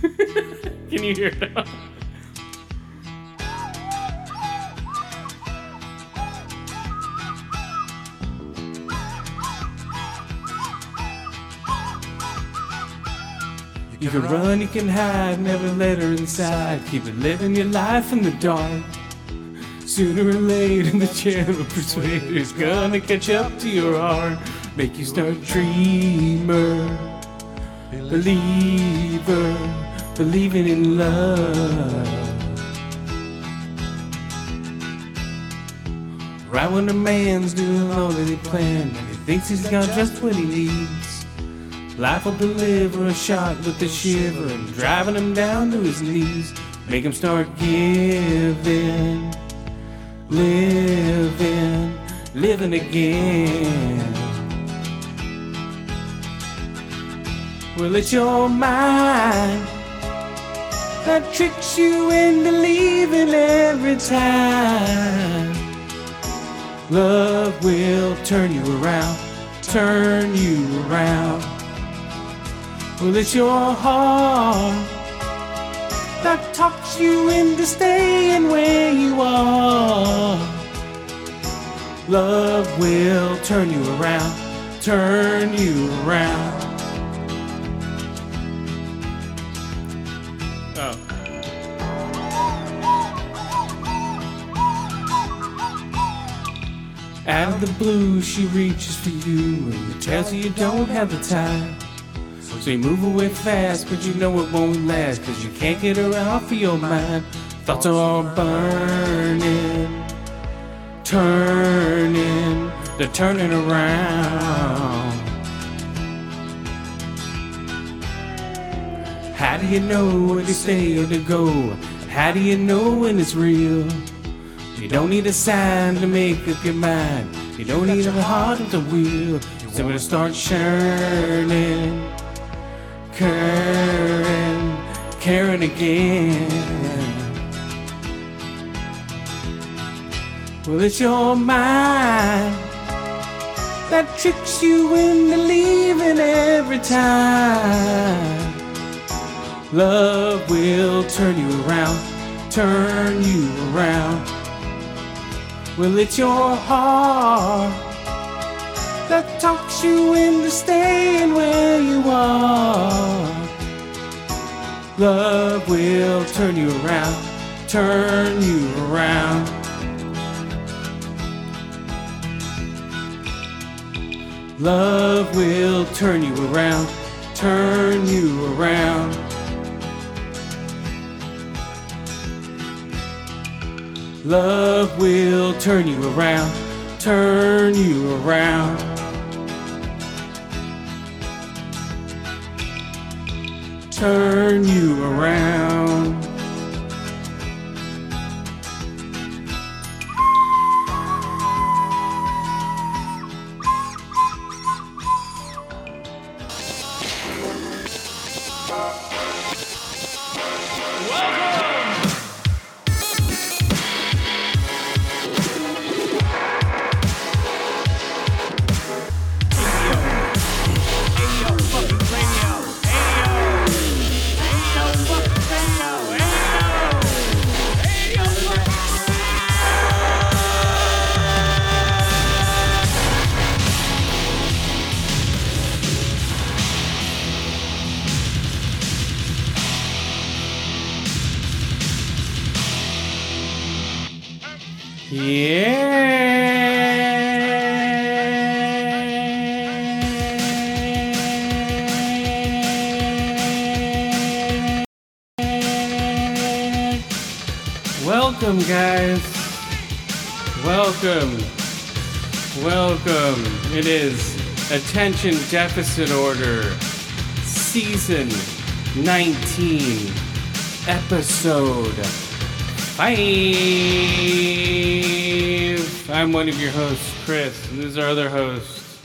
Can you hear it? You can run, you can hide, never let her inside. Keep it living your life in the dark. Sooner or later, the gentle persuader's gonna catch up to your heart. Make you start dreamer, believer, believing in love. Right when a man's doing all that he planned, and he thinks he's got just what he needs. Life will deliver a shot with a shiver and driving him down to his knees. Make him start giving, living, living again. Well, it's your mind that tricks you into leaving every time. Love will turn you around, turn you around. Well, it's your heart that talks you into staying where you are. Love will turn you around, turn you around. Out of the blue, she reaches for you and tells you you don't have the time. So you move away fast, but you know it won't last, cause you can't get her off of your mind. Thoughts are all burning, turning, they're turning around. How do you know when to stay or to go? How do you know when it's real? You don't need a sign to make up your mind. You don't need a heart with a wheel. So when it starts churning, curring, caring again. Well, it's your mind that tricks you into leaving every time. Love will turn you around, turn you around. Well, it's your heart that talks you into staying where you are. Love will turn you around, turn you around. Love will turn you around, turn you around. Love will turn you around, turn you around. Turn you around. Welcome. Welcome. It is Attention Deficit Order, Season 19, Episode 5. I'm one of your hosts, Chris, and this is our other host.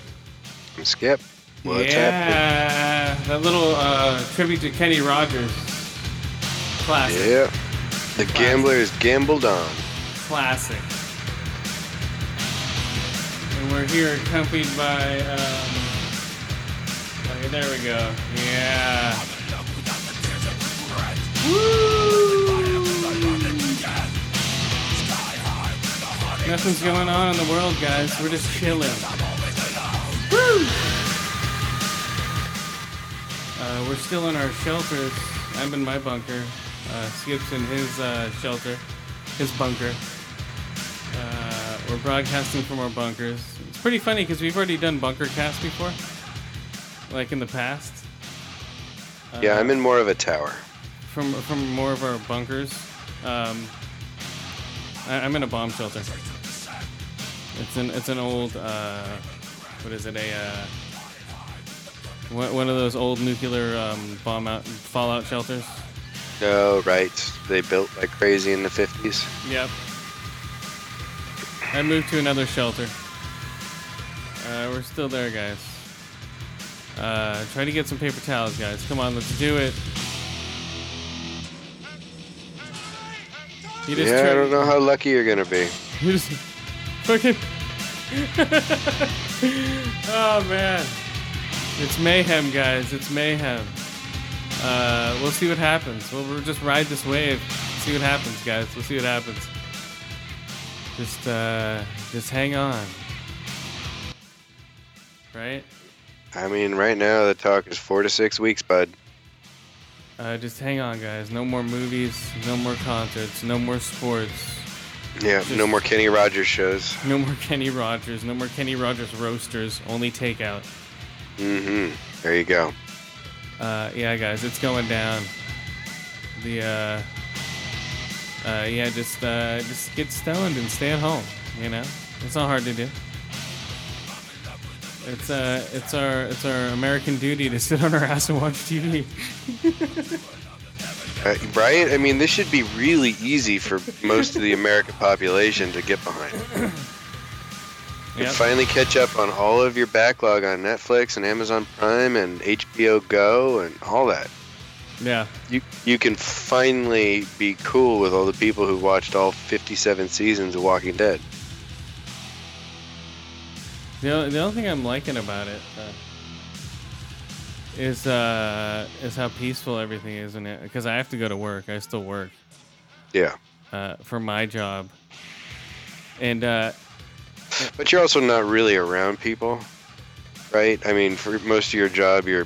Skip. What's yeah, happening? that little uh, tribute to Kenny Rogers. Classic. Yeah. The gambler is gambled on. Classic. We're here accompanied by, um, there we go. Yeah. Woo! Nothing's going on in the world, guys. We're just chilling. Woo! Uh, we're still in our shelters. I'm in my bunker. Uh, Skip's in his uh, shelter, his bunker. Uh, we're broadcasting from our bunkers. Pretty funny because we've already done bunker cast before, like in the past. Yeah, I'm Uh, in more of a tower. from from more of our bunkers. Um, I, I'm in a bomb shelter. It's an it's an old uh, what is it a uh, one one of those old nuclear um, bomb out fallout shelters. No, right. They built like crazy in the 50s. Yep. I moved to another shelter. We're still there, guys. Uh, try to get some paper towels, guys. Come on, let's do it. You just Yeah, I don't know how lucky you're gonna be. You just fucking. oh man, it's mayhem, guys. It's mayhem. Uh, we'll see what happens. We'll, we'll just ride this wave. See what happens, guys. We'll see what happens. Just, uh, just hang on. Right? I mean, right now the talk is four to six weeks, bud. Uh, just hang on, guys. No more movies. No more concerts. No more sports. Yeah, Just- no more Kenny Rogers shows. No more Kenny Rogers. No more Kenny Rogers roasters. Only takeout. Mm-hmm. There you go. Uh, yeah, guys, it's going down. The uh, uh, yeah, just uh, just get stoned and stay at home. You know, it's not hard to do. It's uh, it's our it's our American duty to sit on our ass and watch TV. Uh, right? I mean, this should be really easy for most of the American population to get behind. You Yep. finally catch up on all of your backlog on Netflix and Amazon Prime and HBO Go and all that. Yeah, You you can finally be cool with all the people who watched all 57 seasons of Walking Dead. The only, the only thing I'm liking about it uh, is uh, is how peaceful everything is in it. Because I have to go to work. I still work. Yeah. uh, for my job. And uh, But you're also not really around people, right? I mean, for most of your job, you're,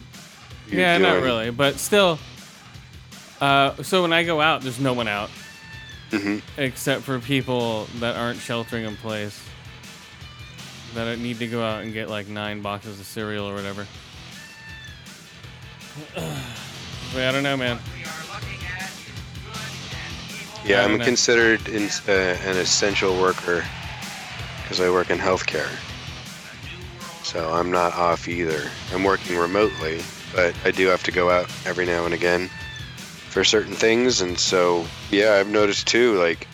you're yeah, not really, but still. Uh, so when I go out, there's no one out Mhm. except for people that aren't sheltering in place. That I need to go out and get like nine boxes of cereal or whatever. but I don't know, man. Yeah, I'm considered in, uh, an essential worker because I work in healthcare. So I'm not off either. I'm working remotely, but I do have to go out every now and again for certain things. And so, yeah, I've noticed too, like,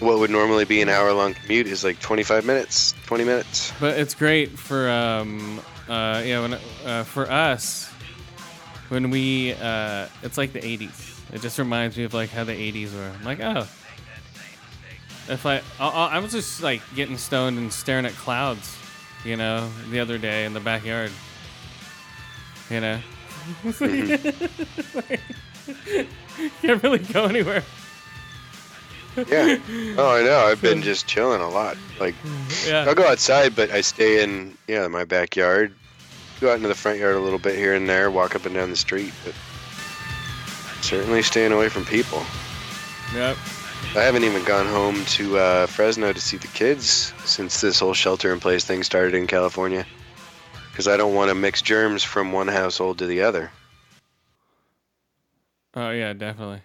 what would normally be an hour long commute is like 25 minutes, 20 minutes. But it's great for um uh yeah when uh, for us when we uh it's like the 80s. It just reminds me of like how the 80s were. I'm like oh. If I I, I was just like getting stoned and staring at clouds, you know, the other day in the backyard. You know. Can't really go anywhere. Yeah. Oh, I know. I've been just chilling a lot. Like, Yeah. I'll go outside, but I stay in, yeah, my backyard. Go out into the front yard a little bit here and there, walk up and down the street, but certainly staying away from people. Yep. I haven't even gone home to uh, Fresno to see the kids since this whole shelter in place thing started in California. Because I don't want to mix germs from one household to the other. Oh yeah, definitely.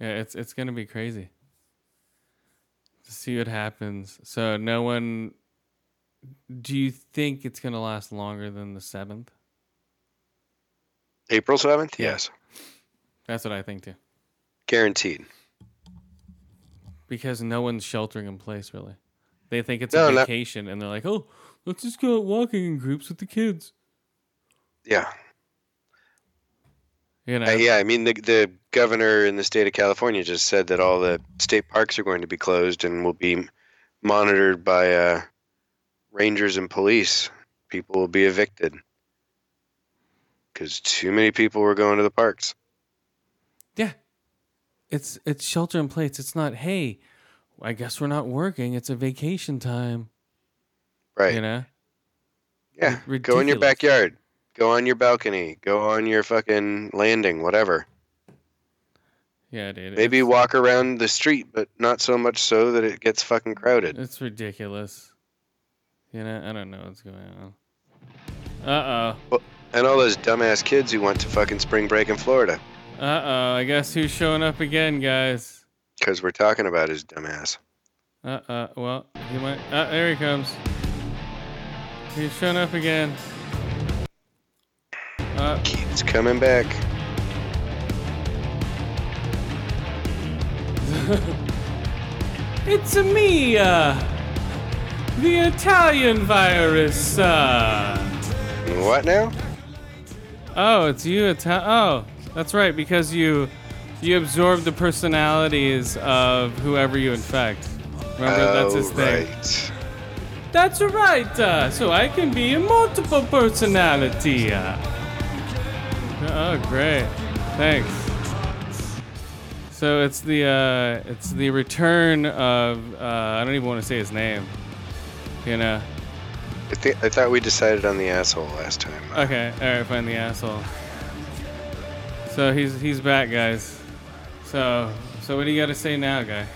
Yeah, it's it's gonna be crazy. To see what happens. So no one. Do you think it's gonna last longer than the seventh? April 7th? Yeah. Yes. That's what I think too. Guaranteed. Because no one's sheltering in place really. They think it's No, a not- vacation, and they're like, "Oh, let's just go out walking in groups with the kids." Yeah. You know. Uh, yeah, I mean, the, the governor in the state of California just said that all the state parks are going to be closed and will be monitored by uh, rangers and police. People will be evicted because too many people were going to the parks. Yeah. it's it's shelter in place. It's not. Hey, I guess we're not working. It's a vacation time. Right. You know. yeah. ri- Go in your backyard. Go on your balcony. Go on your fucking landing. Whatever. Yeah, dude. Maybe walk around the street, but not so much so that it gets fucking crowded. it's ridiculous. You know. I don't know what's going on. Uh oh. And all those dumbass kids who went to fucking spring break in Florida. Uh oh. I guess who's showing up again, guys? Because we're talking about his dumbass. Uh uh. Well, he might. Uh, there he comes. He's showing up again. Uh, Keith's coming back. it's a me, uh, the Italian virus. Uh. What now? Oh, it's you, Ita- Oh, that's right, because you you absorb the personalities of whoever you infect. Remember, that's his Oh, thing. right. That's right. Uh, so I can be a multiple personality. Uh. Oh, great. Thanks. So it's the uh, it's the return of uh, I don't even want to say his name. You know. I, thi- I thought we decided on the asshole last time. Okay. All right. Find the asshole. So he's he's back, guys. So so what do you got to say now, guy?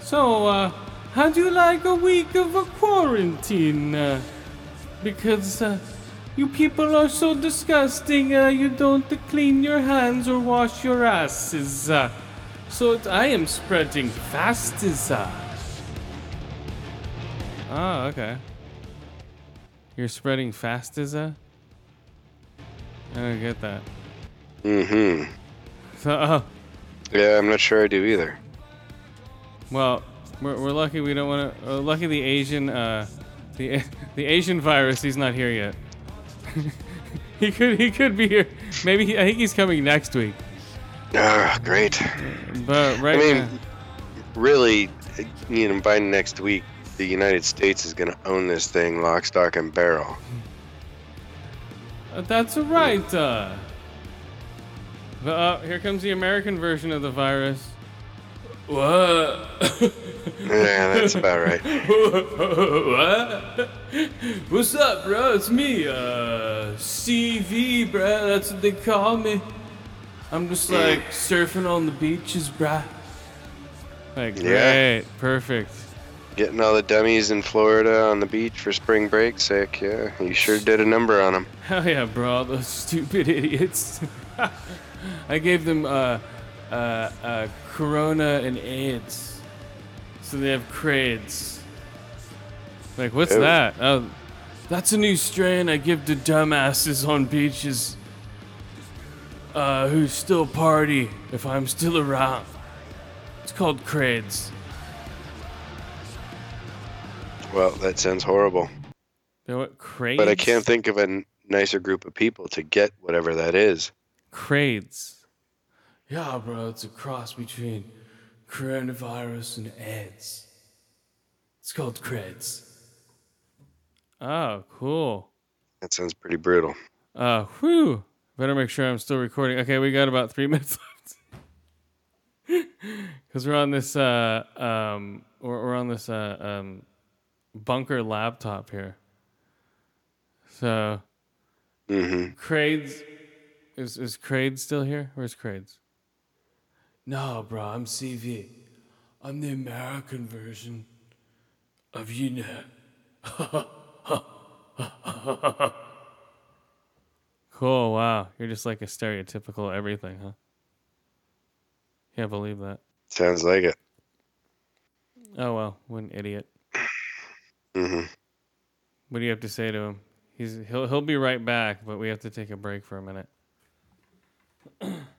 So uh, how do you like a week of a quarantine? Uh, because uh, you people are so disgusting. Uh, you don't clean your hands or wash your asses. Uh, so it- I am spreading fast as uh. Oh, okay. You're spreading fast as a? I don't get that. Mm-hmm. So, oh, Yeah, I'm not sure I do either. well, we're, we're lucky we don't want to. Uh, lucky the Asian, uh, the the Asian virus. He's not here yet. he could he could be here. Maybe he, I think he's coming next week. Ah, great. But right I mean, now, really, you know, by next week, the United States is going to own this thing lock, stock, and barrel. uh, that's right. Uh, but, uh, here comes the American version of the virus. What? Yeah, that's about right. what? What's up, bro? It's me, uh, CV, bro. That's what they call me. I'm just like surfing on the beaches, bruh. Like, great, Yeah. perfect. Getting all the dummies in Florida on the beach for spring break, sick. Yeah, you sure did a number on them. Hell yeah, bro, those stupid idiots. I gave them uh, uh, uh, Corona and AIDS, so they have crades. Like, what's that? Oh, that's a new strain I give to dumbasses on beaches uh, who still party if I'm still around. It's called crades. Well, that sounds horrible. They're what crades? But I can't think of a n- nicer group of people to get whatever that is. Crades. Yeah, bro, it's a cross between coronavirus and AIDS. It's called creds. Oh, cool. That sounds pretty brutal. Uh, whew. Better make sure I'm still recording. Okay, we got about three minutes left. Because we're on this, uh, um, we're, we're on this, uh, um, bunker laptop here. So, Mm-hmm. Crades, is is Crades still here? Where's Crades? No, bro, I'm CV. I'm the American version of you know. cool. Wow, you're just like a stereotypical everything, huh? Can't believe that. Sounds like it. Oh well, what an idiot. Mm-hmm. What do you have to say to him? He's he'll he'll be right back, but we have to take a break for a minute.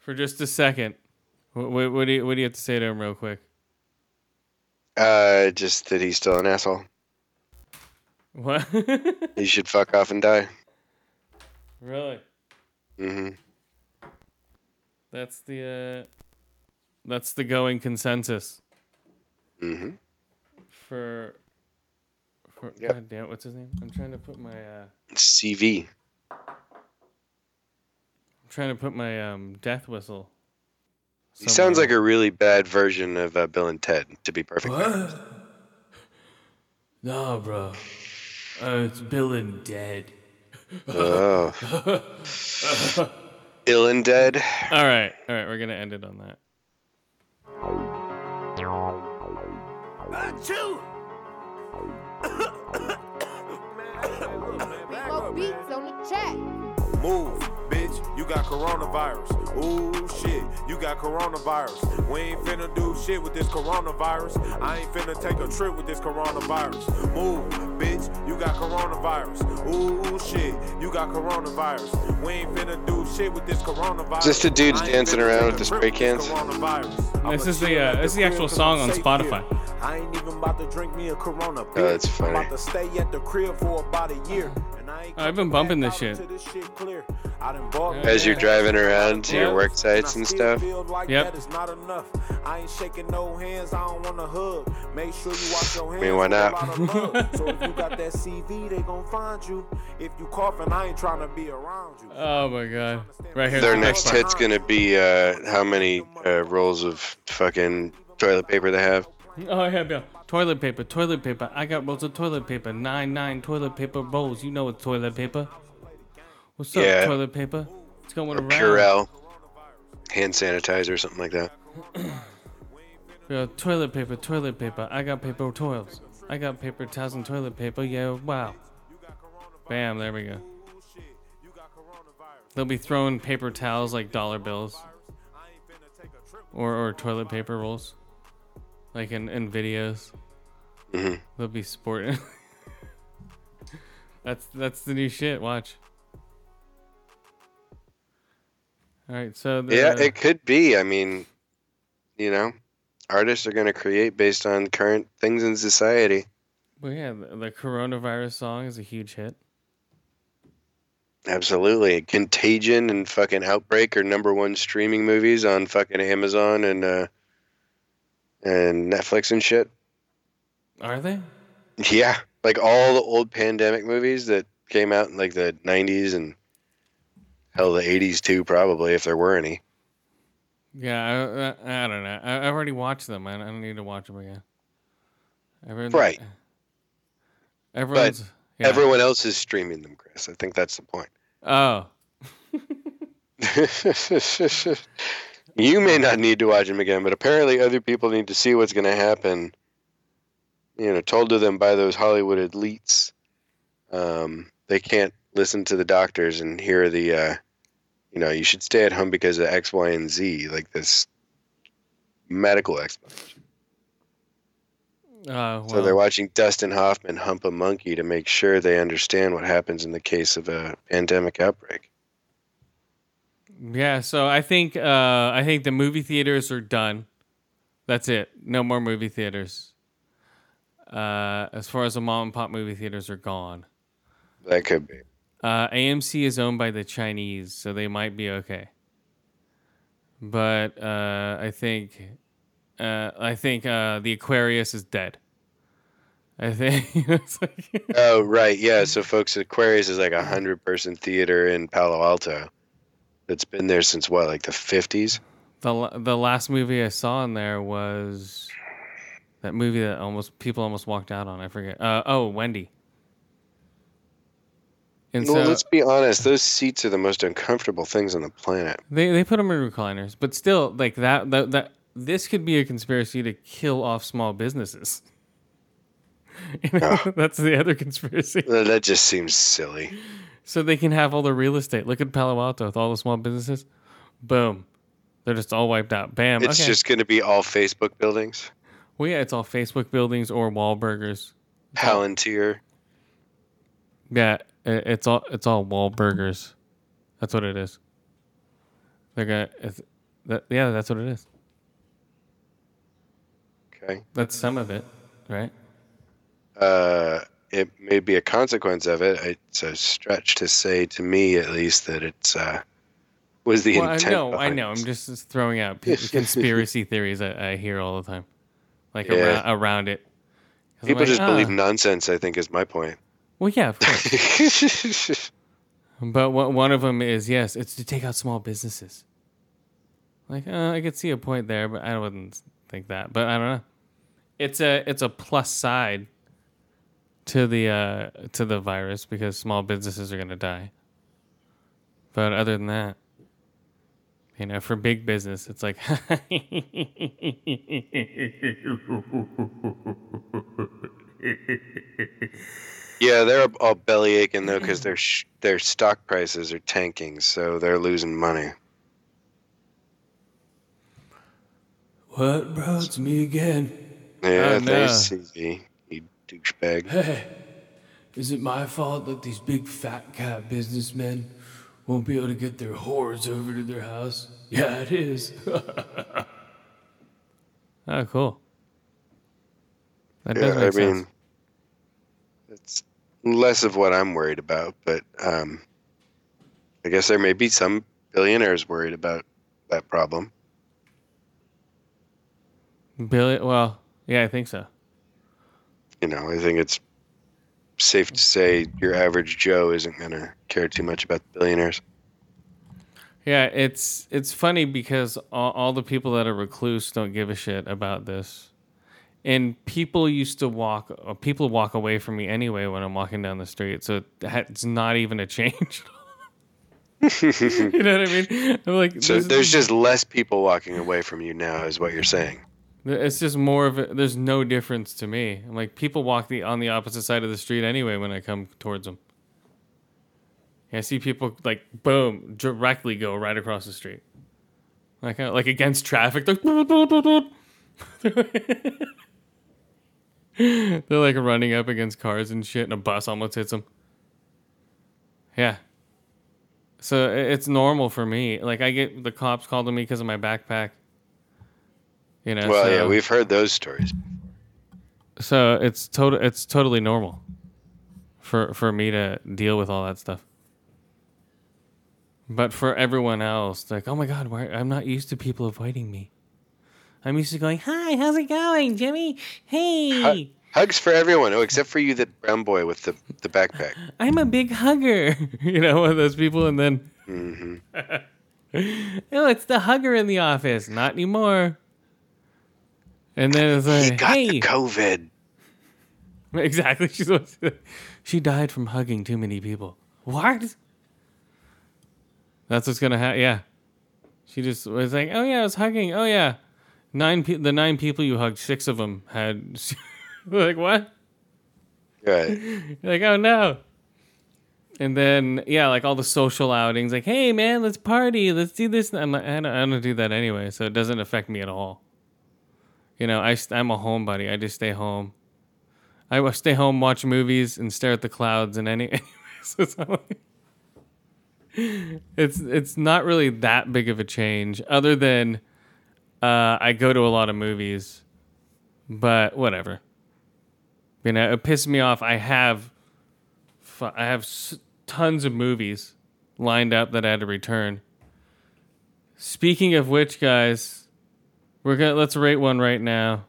for just a second. What, what, what do you what do you have to say to him real quick? Uh, just that he's still an asshole. What? He should fuck off and die. really? Mm-hmm. That's the uh that's the going consensus Mm-hmm. for for Yep. God damn what's his name? I'm trying to put my uh CV. I'm trying to put my um death whistle He sounds like a really bad version of uh, Bill and Ted, to be perfect. What? No, bro. Uh, it's Bill and Dead. Oh. Ill and Dead. All right, all right. We're gonna end it on that. Big got coronavirus. Ooh, shit, you got coronavirus. We ain't finna do shit with this coronavirus. I ain't finna take a trip with this coronavirus. Move, bitch, you got coronavirus. Ooh, shit, you got coronavirus. We ain't finna do shit with this coronavirus. Is this the dudes dancing around with the spray cans? This is the, chill uh, this is the crib actual 'cause song on Spotify. I ain't even about to drink me a Corona. Oh, that's bitch. funny. I'm about to stay at the crib for about a year. And I ain't I've been bumping this shit. until this shit clear. I done bought me As you're driving around to Yeah. your work sites and stuff. feel like Yep. that is not enough. I ain't shaking no hands. I don't want to hug. Make sure you wash your hands. mean, why with not? lot of love. so if you got that CV, they gon' find you. If you coughing, I ain't trying to be around you. Oh my god! Right here. Their the next hit's gonna be uh, how many uh, rolls of fucking toilet paper they have. Oh yeah, yeah. Toilet paper, toilet paper. I got rolls of toilet paper. Nine nine toilet paper rolls. You know it's toilet paper. What's up, Yeah. toilet paper? It's going Or around. Purell, hand sanitizer, something like that. Yeah, toilet paper, toilet paper. I got paper towels. I got paper towels and toilet paper. Yeah, wow. Bam, there we go. They'll be throwing paper towels like dollar bills. Or, or toilet paper rolls. Like in, in videos. hmm They'll be sporting. that's that's the new shit. Watch. All right, so the, Yeah, it could be. I mean, you know, artists are gonna create based on current things in society. well, yeah, the, the coronavirus song is a huge hit. Absolutely. Contagion and fucking Outbreak are number one streaming movies on fucking Amazon and uh and Netflix and shit. Are they? Yeah. Like all the old pandemic movies that came out in like the nineties and hell the eighties too, probably, if there were any. Yeah, I, I, I don't know. I, I've already watched them. I, I don't need to watch them again. Everyone, Right. Everyone's. yeah. Everyone else is streaming them, Chris. I think that's the point. Oh, you may not need to watch them again, but apparently other people need to see what's going to happen. You know, told to them by those Hollywood elites. Um, they can't listen to the doctors and hear the, uh, you know, you should stay at home because of X, Y, and Z, like this medical explanation. uh, So they're watching Dustin Hoffman hump a monkey to make sure they understand what happens in the case of a pandemic outbreak. Yeah. So I think uh, I think the movie theaters are done. That's it. No more movie theaters. Uh, as far as the mom and pop movie theaters are gone. That could be. Uh, AMC is owned by the Chinese, so they might be okay. But uh, I think, uh, I think uh, the Aquarius is dead. I think like, Oh right, yeah. So folks, Aquarius is like a hundred person theater in Palo Alto. That's been there since what, like the fifties? the the last movie I saw in there was that movie that almost people almost walked out on. I forget. Uh, oh, Wendy. And Well, so let's be honest. Those seats are the most uncomfortable things on the planet. They they put them in recliners, but still, like that that that this could be a conspiracy to kill off small businesses. You know, That's the other conspiracy. That just seems silly. So they can have all the real estate. Look at Palo Alto with all the small businesses. Boom, they're just all wiped out. Bam. It's okay. just going to be all Facebook buildings. well, yeah, it's all Facebook buildings or Wahlburgers. Palantir. Yeah, it's all it's all Wahlburgers. That's what it is. They're gonna. It's, that, yeah, that's what it is. Okay. That's some of it, right? Uh, it may be a consequence of it. It's a stretch to say, to me at least, that it's uh, was the Well, I intent. know, I know. I'm just, throwing out conspiracy theories I, I hear all the time, like Yeah. around, around it. People like, just believe "Ah." nonsense. I think is my point. Well, yeah, of course. but one one of them is yes, it's to take out small businesses. Like, uh, I could see a point there, but I wouldn't think that. But I don't know. It's a it's a plus side to the uh, to the virus because small businesses are gonna die. But other than that, you know, for big business, it's like Yeah, they're all belly aching though because their sh- their stock prices are tanking, so they're losing money. what brought me again? Yeah, Oh, there's no. CV, you douchebag. Hey, is it my fault that these big fat cat businessmen won't be able to get their whores over to their house? Yeah, it is. oh, cool. That does Yeah, make I sense. mean, it's less of what I'm worried about, but um, I guess there may be some billionaires worried about that problem. Billy, well, yeah, I think so. You know, I think it's safe to say your average Joe isn't going to care too much about the billionaires. Yeah, it's it's funny because all, all the people that are recluse don't give a shit about this, and people used to walk. uh, People walk away from me anyway when I'm walking down the street, so it's not even a change. you know what I mean? I'm like, So there's just less people walking away from you now, is what you're saying. It's just more of a, there's no difference to me. I'm like people walk the on the opposite side of the street anyway when I come towards them. Yeah, I see people like boom directly go right across the street, like uh, like against traffic. They're, They're like running up against cars and shit, and a bus almost hits them. Yeah. So it's normal for me. Like I get the cops called on me because of my backpack. You know. Well, so- yeah, we've heard those stories. so it's total it's totally normal for for me to deal with all that stuff but for everyone else like oh my god why i'm not used to people avoiding me i'm used to going hi how's it going jimmy hey Hu- Hugs for everyone. Oh, except for you, that brown boy with the, the backpack. i'm a big hugger you know one of those people and then hmm oh it's the hugger in the office not anymore and then it's He like got hey the COVID. Exactly. She's she died from hugging too many people. What? That's what's gonna happen. Yeah. She just was like, "Oh yeah, I was hugging. Oh yeah, nine. Pe- the nine people you hugged, six of them had." like what? Right. Like, oh no. And then yeah, like all the social outings, like, hey man, let's party, let's do this. I'm like, I don't, I don't do that anyway, so it doesn't affect me at all. You know, I, I'm a homebody. I just stay home. I stay home, watch movies, and stare at the clouds. And any, anyways, it's, like- it's it's not really that big of a change, other than uh, I go to a lot of movies, but whatever. You know, it pisses me off. I have, I have tons of movies lined up that I had to return. Speaking of which, guys, we're gonna let's rate one right now.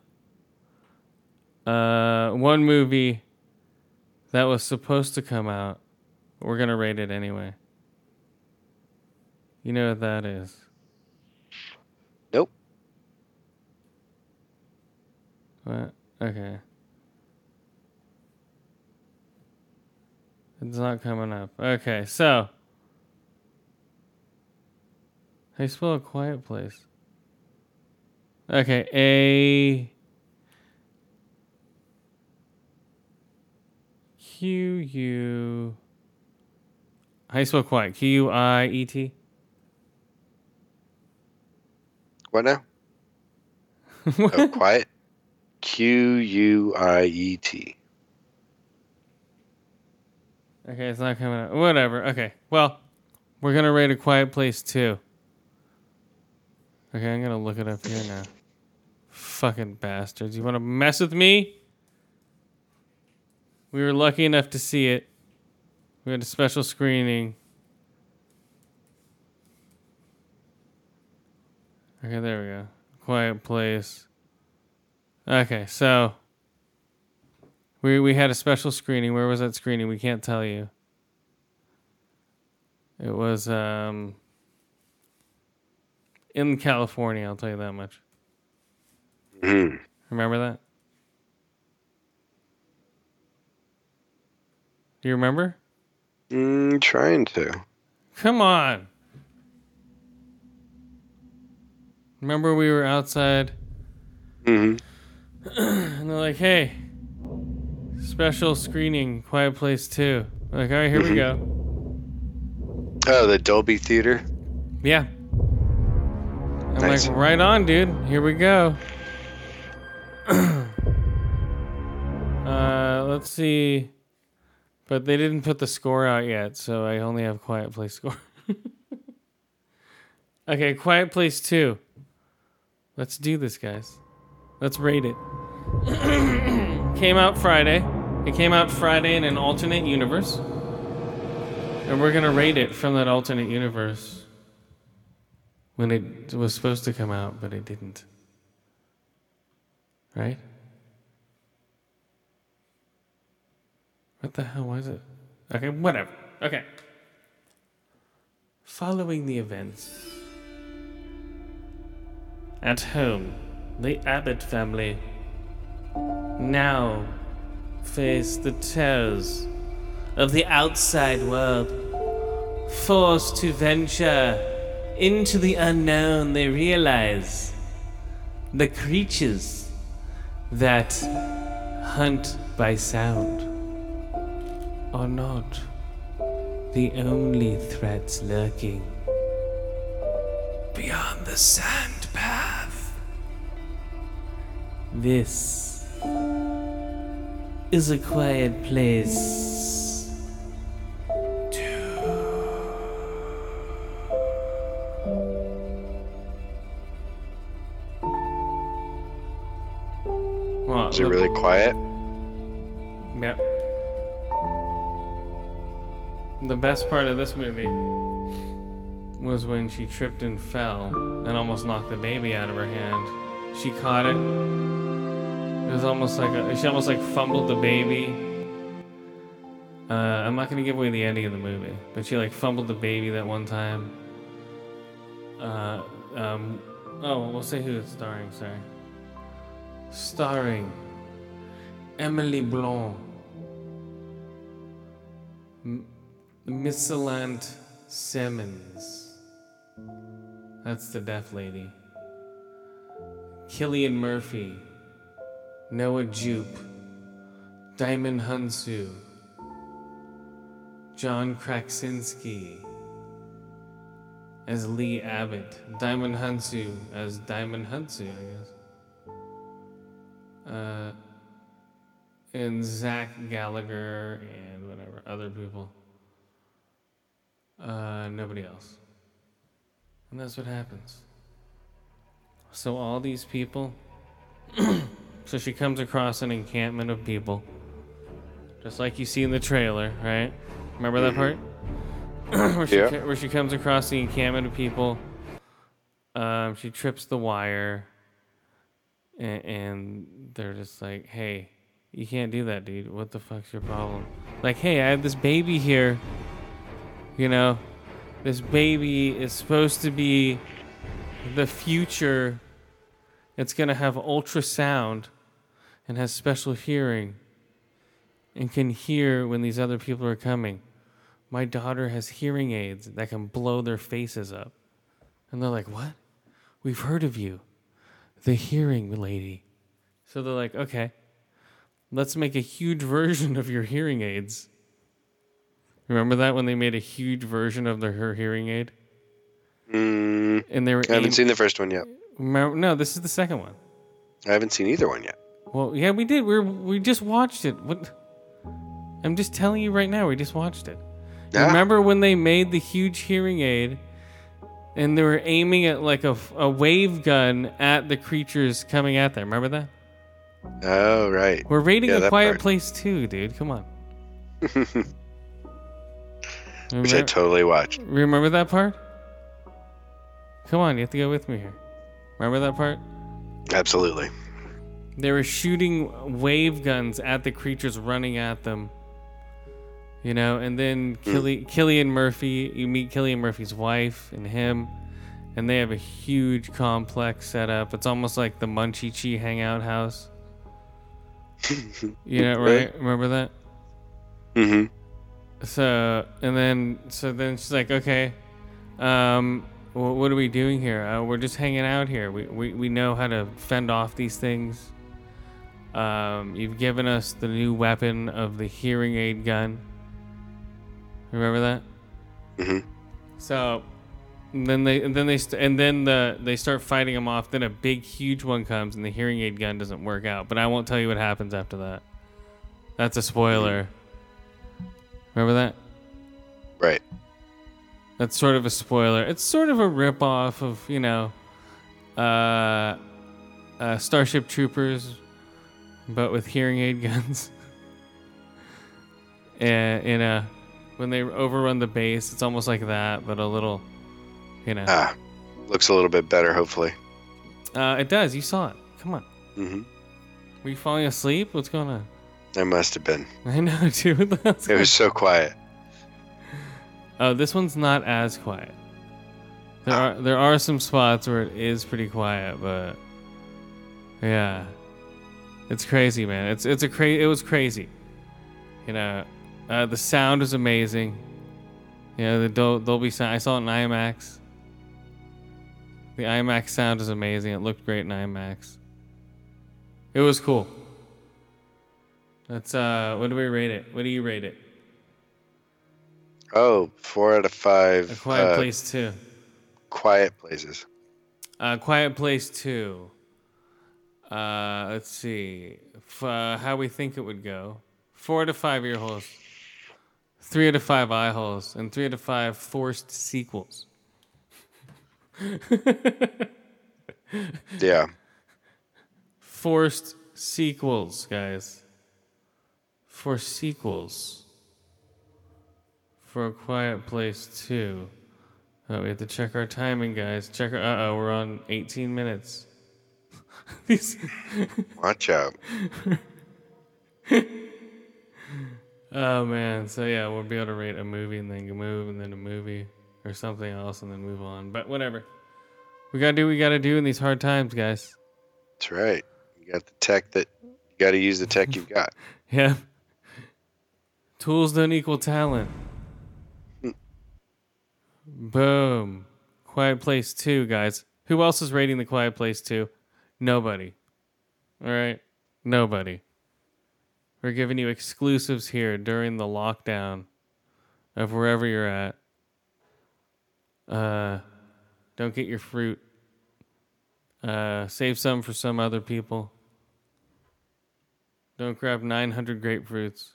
Uh, one movie that was supposed to come out. We're gonna rate it anyway. You know what that is? Nope. What? Okay. It's not coming up. Okay, so. How you spell a quiet place? Okay, A. Q U. How you spell quiet? Q U I E T? What now? Oh, quiet. Q U I E T. Okay, it's not coming up. Whatever. Okay. Well, we're gonna rate a quiet place too. Okay, I'm gonna look it up here now. Fucking bastards. You wanna mess with me? We were lucky enough to see it. We had a special screening. Okay, there we go. Quiet place. Okay, so we we had a special screening. Where was that screening? We can't tell you. It was um in California. I'll tell you that much. Mhm. Remember that? You remember? Mm, trying to. Come on. Remember we were outside hmm and they're like, "Hey, special screening, Quiet Place 2." I'm like, "All right, here we go." Oh, the Dolby Theater. Yeah. I'm Nice. like, "Right on, dude. Here we go." uh, let's see. But they didn't put the score out yet, so I only have Quiet Place score. okay, Quiet Place 2. Let's do this, guys. Let's rate it. came out Friday. It came out Friday in an alternate universe. And we're going to rate it from that alternate universe when it was supposed to come out, but it didn't. Right? What the hell was it? Okay, whatever. Okay. Following the events. At home, the Abbott family now face the terrors of the outside world. Forced to venture into the unknown, they realize the creatures that hunt by sound are not the only threats lurking beyond the sand path. This is a quiet place. It really quiet? Yep. The best part of this movie was when she tripped and fell and almost knocked the baby out of her hand. She caught it. It was almost like a, she almost like fumbled the baby. Uh, I'm not gonna give away the ending of the movie, but she like fumbled the baby that one time. Uh, um, oh, we'll say who it's starring. Sorry, starring Emily Blunt. M- Millicent Simmonds. That's the deaf lady. Cillian Murphy. Noah Jupe. Djimon Hounsou. John Krasinski as Lee Abbott. Djimon Hounsou as Djimon Hounsou, I guess. Uh, and Zach Gallagher and whatever other people. Uh, nobody else. And that's what happens. So all these people. so she comes across an encampment of people, just like you see in the trailer, right? Remember that part? where, she, Yeah. where she comes across the encampment of people. Um, she trips the wire, and, and they're just like, "Hey, you can't do that, dude. What the fuck's your problem?" Like, "Hey, I have this baby here. You know, this baby is supposed to be the future. It's gonna have ultrasound and has special hearing and can hear when these other people are coming. My daughter has hearing aids that can blow their faces up." And they're like, "What? We've heard of you, the hearing lady." So they're like, "Okay, let's make a huge version of your hearing aids." Remember that when they made a huge version of the, her hearing aid, Mm, and they were I haven't aim- seen the first one yet. No, this is the second one. I haven't seen either one yet. Well, yeah, we did. We we just watched it. What? I'm just telling you right now. We just watched it. Yeah. Remember when they made the huge hearing aid, and they were aiming at like a, a wave gun at the creatures coming at them? Remember that? Oh, right. We're rating Yeah, a Quiet part. Place too, dude. Come on. Which I totally watched. remember that part? Come on, you have to go with me here. Remember that part? Absolutely. They were shooting wave guns at the creatures running at them. You know, and then hmm. Killi- Cillian Murphy, you meet Cillian Murphy's wife and him, and they have a huge complex set up. It's almost like the Munchie Chi Hangout House. You know, right? Remember that? Mm-hmm. So and then so then she's like, okay, um, wh- what are we doing here? Uh, we're just hanging out here. We, we we know how to fend off these things. Um, you've given us the new weapon of the hearing aid gun. Remember that? Mm-hmm. So and then they and then they st- and then the they start fighting them off. Then a big huge one comes and the hearing aid gun doesn't work out. But I won't tell you what happens after that. That's a spoiler. Remember that? Right. That's sort of a spoiler. It's sort of a rip off of, you know, uh, uh, Starship Troopers, but with hearing aid guns. and, in a, when they overrun the base, it's almost like that, but a little, you know. Ah, looks a little bit better, hopefully. Uh, it does. You saw it. Come on. hmm Were you falling asleep? What's going on? I must have been. I know, dude. What the hell's It was so quiet. Oh, this one's not as quiet. There are there are some spots where it is pretty quiet, but yeah, it's crazy, man. It's it's a cra- It was crazy. You know, uh, the sound is amazing. You know, the Dol- Dolby sound. I saw it in IMAX. The IMAX sound is amazing. It looked great in IMAX. It was cool. That's uh, what do we rate it? What do you rate it? Oh, four out of five. A Quiet uh, Place Two. Quiet places. Uh, Quiet Place 2. Uh, let's see. F- uh, how we think it would go. Four to five ear holes. Three out of five eye holes. And three out of five forced sequels. Yeah. Forced sequels, guys. For sequels. For A Quiet Place too. Oh, we have to check our timing, guys. Check our. Uh oh, we're on 18 minutes. These. Watch out. Oh man, so yeah, we'll be able to rate a movie and then a move and then a movie or something else and then move on. But whatever. We gotta do what we gotta do in these hard times, guys. That's right. You got the tech that you got to use the tech you've got. Yeah. Tools don't equal talent. Hmm. Boom. Quiet Place 2, guys. Who else is rating The Quiet Place 2? Nobody. All right? Nobody. We're giving you exclusives here during the lockdown of wherever you're at. Uh, don't get your fruit. Uh, save some for some other people. Don't grab 900 grapefruits.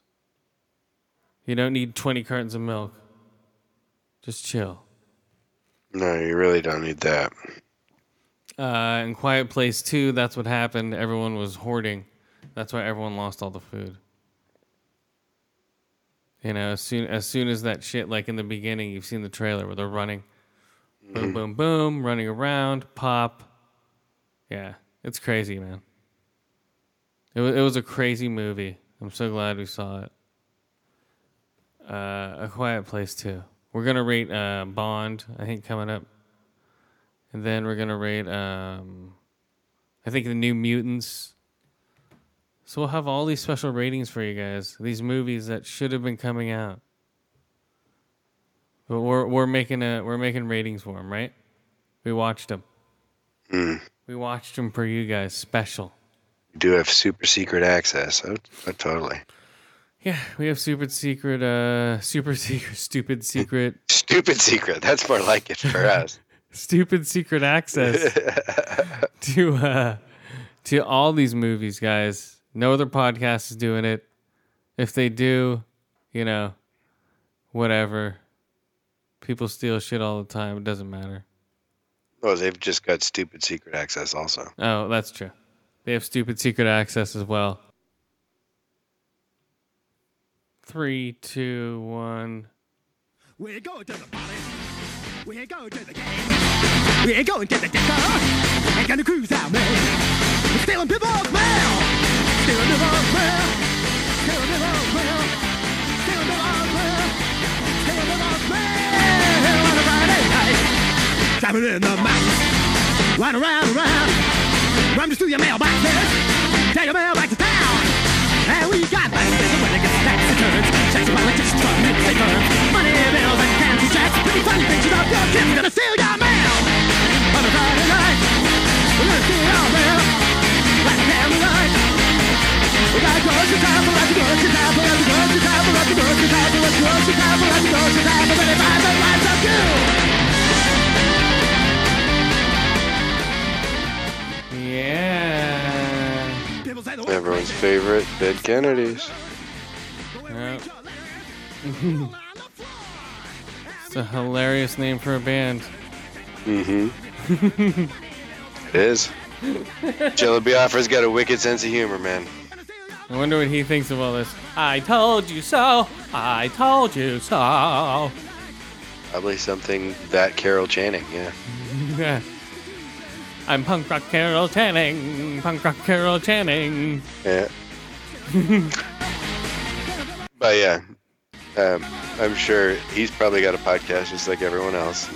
You don't need 20 cartons of milk. Just chill. No, you really don't need that. Uh, in Quiet Place 2, that's what happened. Everyone was hoarding. That's why everyone lost all the food. You know, as soon as soon as that shit, like in the beginning, you've seen the trailer where they're running, boom, boom, boom, running around, pop. Yeah, it's crazy, man. It was it was a crazy movie. I'm so glad we saw it. Uh, a Quiet Place too. We're gonna rate uh, Bond. I think coming up, and then we're gonna rate. Um, I think the New Mutants. So we'll have all these special ratings for you guys. These movies that should have been coming out. But we're we're making a we're making ratings for them, right? We watched them. Mm. We watched them for you guys, special. You do have super secret access. Oh, oh, totally. Yeah, we have super secret, uh, super secret, stupid secret, Stupid secret. That's more like it for us. stupid secret access to uh, to all these movies, guys. No other podcast is doing it. If they do, you know, whatever. People steal shit all the time. It doesn't matter. well, they've just got stupid secret access also. Oh, that's true. They have stupid secret access as well. Three, two, one. We're going to the party. We're going to the game. We're going to the disco. Ain't gonna cruise out, man. Stealing people's mail. Stealing people's mail. Stealing people's mail. Stealing people's mail. Stealing people's mail a night. it in the mouth. Run around, around, rummage through your mailboxes, take your mail back to town. And we got back to when it gets tax returns, checks about electricians from newspapers, money bills and candy checks, pretty funny pictures of your kids gonna steal your mail. On a Friday night, we're gonna steal your mail. Like candlelight. We got grocery time, we got the grocery time, we got the grocery time, we got the grocery time, we got the grocery time, we got the grocery time, we're ready to buy the lights of you. Yeah. People say the Everyone's favorite, Dead Kennedys. Yep. It's a hilarious name for a band. Mm-hmm. it is. Jello Biafra's got a wicked sense of humor, man. I wonder what he thinks of all this. I told you so. I told you so. Probably something that Carol Channing, yeah. I'm punk rock Carol Channing. Punk rock Carol Channing. Yeah. but yeah, um, I'm sure he's probably got a podcast just like everyone else.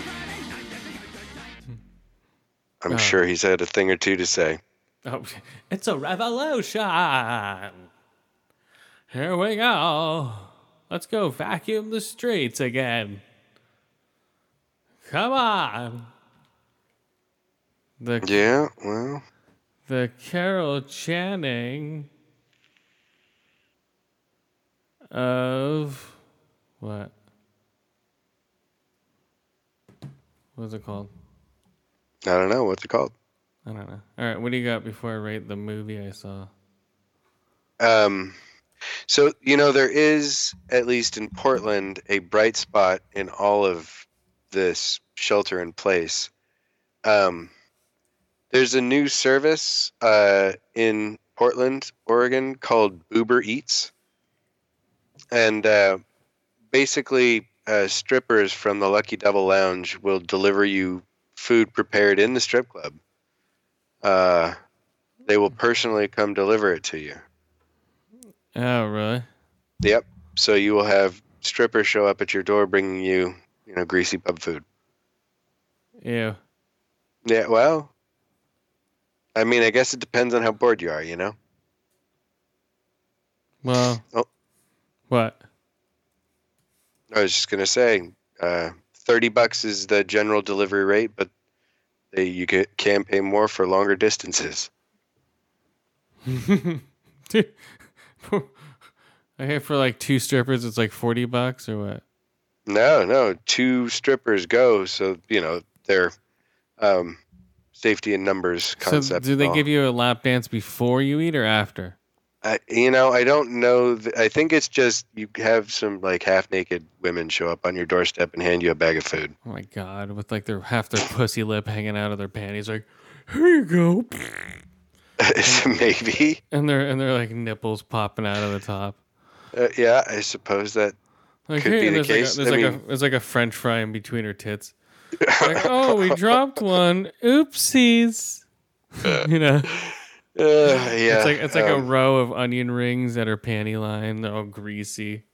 I'm Oh. sure he's had a thing or two to say. Oh, it's a revolution. Here we go. Let's go vacuum the streets again. Come on. The Yeah, well, the Carol Channing of what? What's it called? I don't know what's it called. I don't know. All right, what do you got before I rate the movie I saw? Um, so you know there is at least in Portland a bright spot in all of this shelter in place. Um, there's a new service uh, in Portland, Oregon called Boober Eats, and uh, basically uh, strippers from the Lucky Devil Lounge will deliver you food prepared in the strip club. Uh, they will personally come deliver it to you. Oh, really? Yep. So you will have strippers show up at your door bringing you, you know, greasy pub food. Yeah. Yeah. Well, I mean, I guess it depends on how bored you are. You know. Well. Oh. What? I was just gonna say, uh, thirty bucks is the general delivery rate, but they, you can, can pay more for longer distances. Dude, I hear for like two strippers, it's like forty bucks or what? No, no, two strippers go, so you know they're um, safety in numbers So do they give you a lap dance before you eat or after? I, you know, I don't know. th- I think it's just you have some like half naked women show up on your doorstep and hand you a bag of food. Oh my god, with like their half their pussy lip hanging out of their panties, like here you go, Maybe. and their and their like nipples popping out of the top. Uh, yeah, I suppose that. Like Could hey, be the case. like a, there's I like mean- a there's like a French fry in between her tits. Like oh, we dropped one. Oopsies. you know, Uh, yeah. it's like it's like a um, row of onion rings at her panty line. They're all greasy.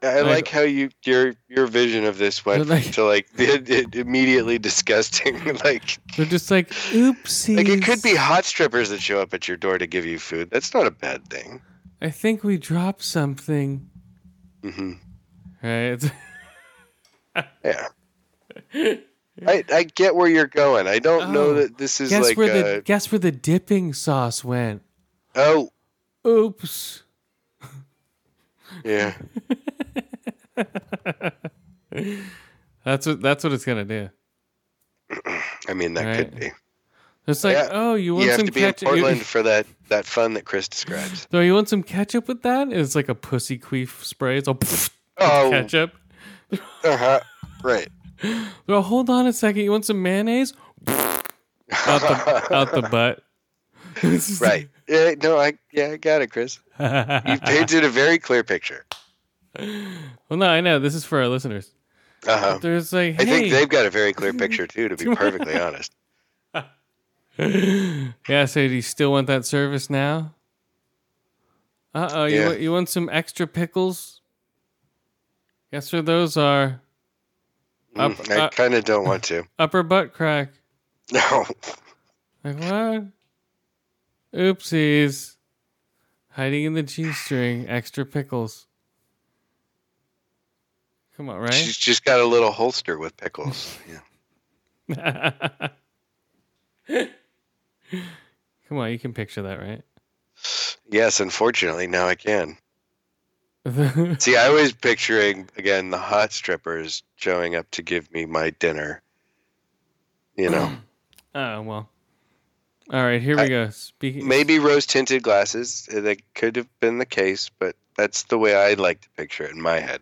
I like- like how you your your vision of this went like- to like it, it immediately disgusting. like They're just like oopsies. like it could be hot strippers that show up at your door to give you food. That's not a bad thing. I think we dropped something. Mm-hmm. Right. Yeah. I, I get where you're going. I don't know Oh, that this is guess like where the uh, guess where the dipping sauce went. oh Oops. yeah That's what that's what it's gonna do. I mean that could be. It's like, Yeah, oh, you want You have some to be in ketchup? Portland for that that fun that Chris describes. So you want some ketchup with that? It's like a pussy queef spray. It's all Oh, ketchup. uh-huh. right. Well, hold on a second. You want some mayonnaise? out the out the butt. Right. Yeah, no, I yeah, I got it, Chris. You painted a very clear picture. well, no, I know this is for our listeners. Uh-huh. There's like, I think they've got a very clear picture too, to be perfectly honest. yeah. So do you still want that service now? Uh oh. You Yeah. you want some extra pickles? Yes, sir. those are? Mm, I uh, kind of don't want to. Upper butt crack. No. Like what? Oopsies. Hiding in the G string, extra pickles. Come on, right? She's just got a little holster with pickles. Yeah. Come on, you can picture that, right? Yes, unfortunately, now I can. See, I was picturing again the hot strippers showing up to give me my dinner. You know, oh well. All right, here we I- go. Speaking maybe rose tinted glasses. uh, That could have been the case, but that's the way I like to picture it in my head.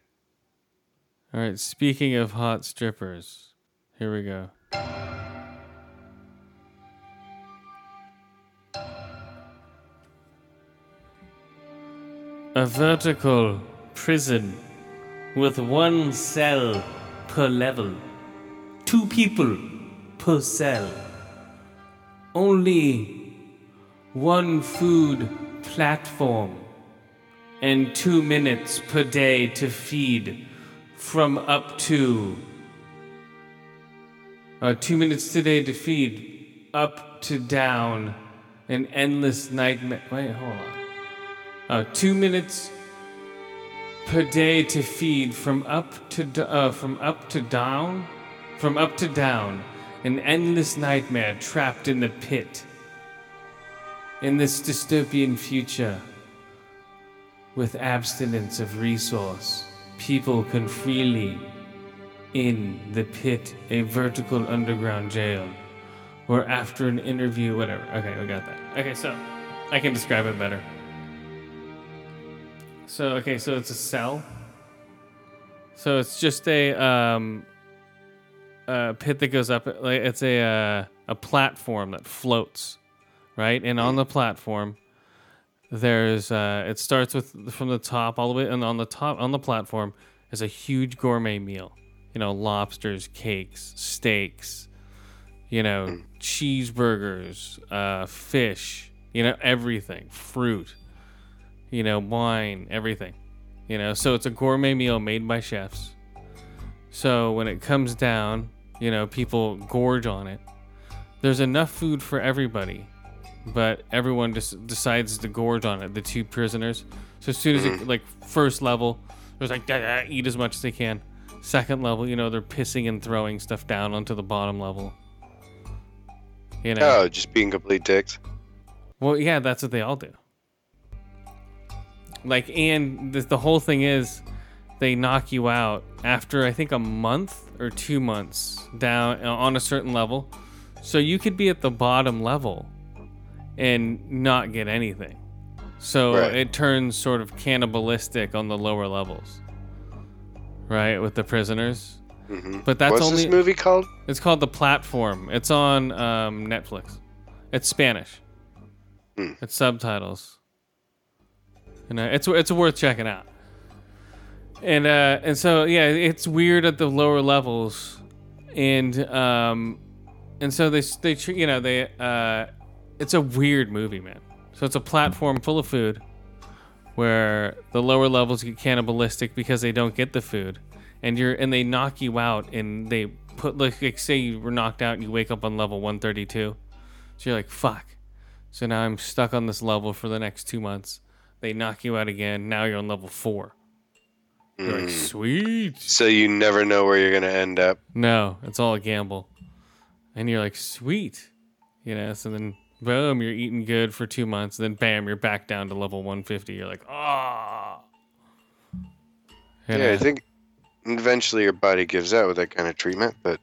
All right, speaking of hot strippers, here we go. A vertical prison with one cell per level. Two people per cell. Only one food platform and two minutes per day to feed from up to uh, two minutes today to feed up to down an endless nightmare wait hold on uh, two minutes per day to feed from up to uh, from up to down from up to down an endless nightmare trapped in the pit in this dystopian future with abstinence of resource, people can freely in the pit, a vertical underground jail, or after an interview, whatever. Okay, we got that. Okay, so I can describe it better. So okay, so it's a cell. So it's just a um, a pit that goes up. Like it's a uh, a platform that floats, right? And on the platform, there's uh, it starts with from the top all the way, and on the top on the platform is a huge gourmet meal. You know, lobsters, cakes, steaks. You know, cheeseburgers, uh, fish. You know, everything, fruit. You know, wine, everything. You know, so it's a gourmet meal made by chefs. So when it comes down, you know, people gorge on it. There's enough food for everybody but everyone just decides to gorge on it. The two prisoners. So as soon as it mm. like first level, there's like "Da, da," eat as much as they can. Second level, you know, they're pissing and throwing stuff down onto the bottom level. You know. Oh, just being complete dicks. Well, yeah, that's what they all do. Like, and the, the whole thing is, they knock you out after I think a month or two months down uh, on a certain level. So you could be at the bottom level and not get anything. So Right. it turns sort of cannibalistic on the lower levels, right? With the prisoners. hmm But that's What's only this movie called? it's called The Platform. It's on um, Netflix. It's Spanish. Hmm. It's subtitles. And uh, it's it's worth checking out. And uh, and so yeah, it's weird at the lower levels, and um, and so they they you know they uh, it's a weird movie, man. So it's a platform full of food, where the lower levels get cannibalistic because they don't get the food, and you're and they knock you out, and they put like, like say you were knocked out and you wake up on level 132, so you're like fuck, so now I'm stuck on this level for the next two months. They knock you out again. Now you're on level four. You're like Mm. sweet. So you never know where you're gonna end up. No, it's all a gamble. And you're like, sweet. You know, so then boom, you're eating good for two months. Then bam, you're back down to level 150. You're like, ah. Yeah, I think eventually your body gives out with that kind of treatment, but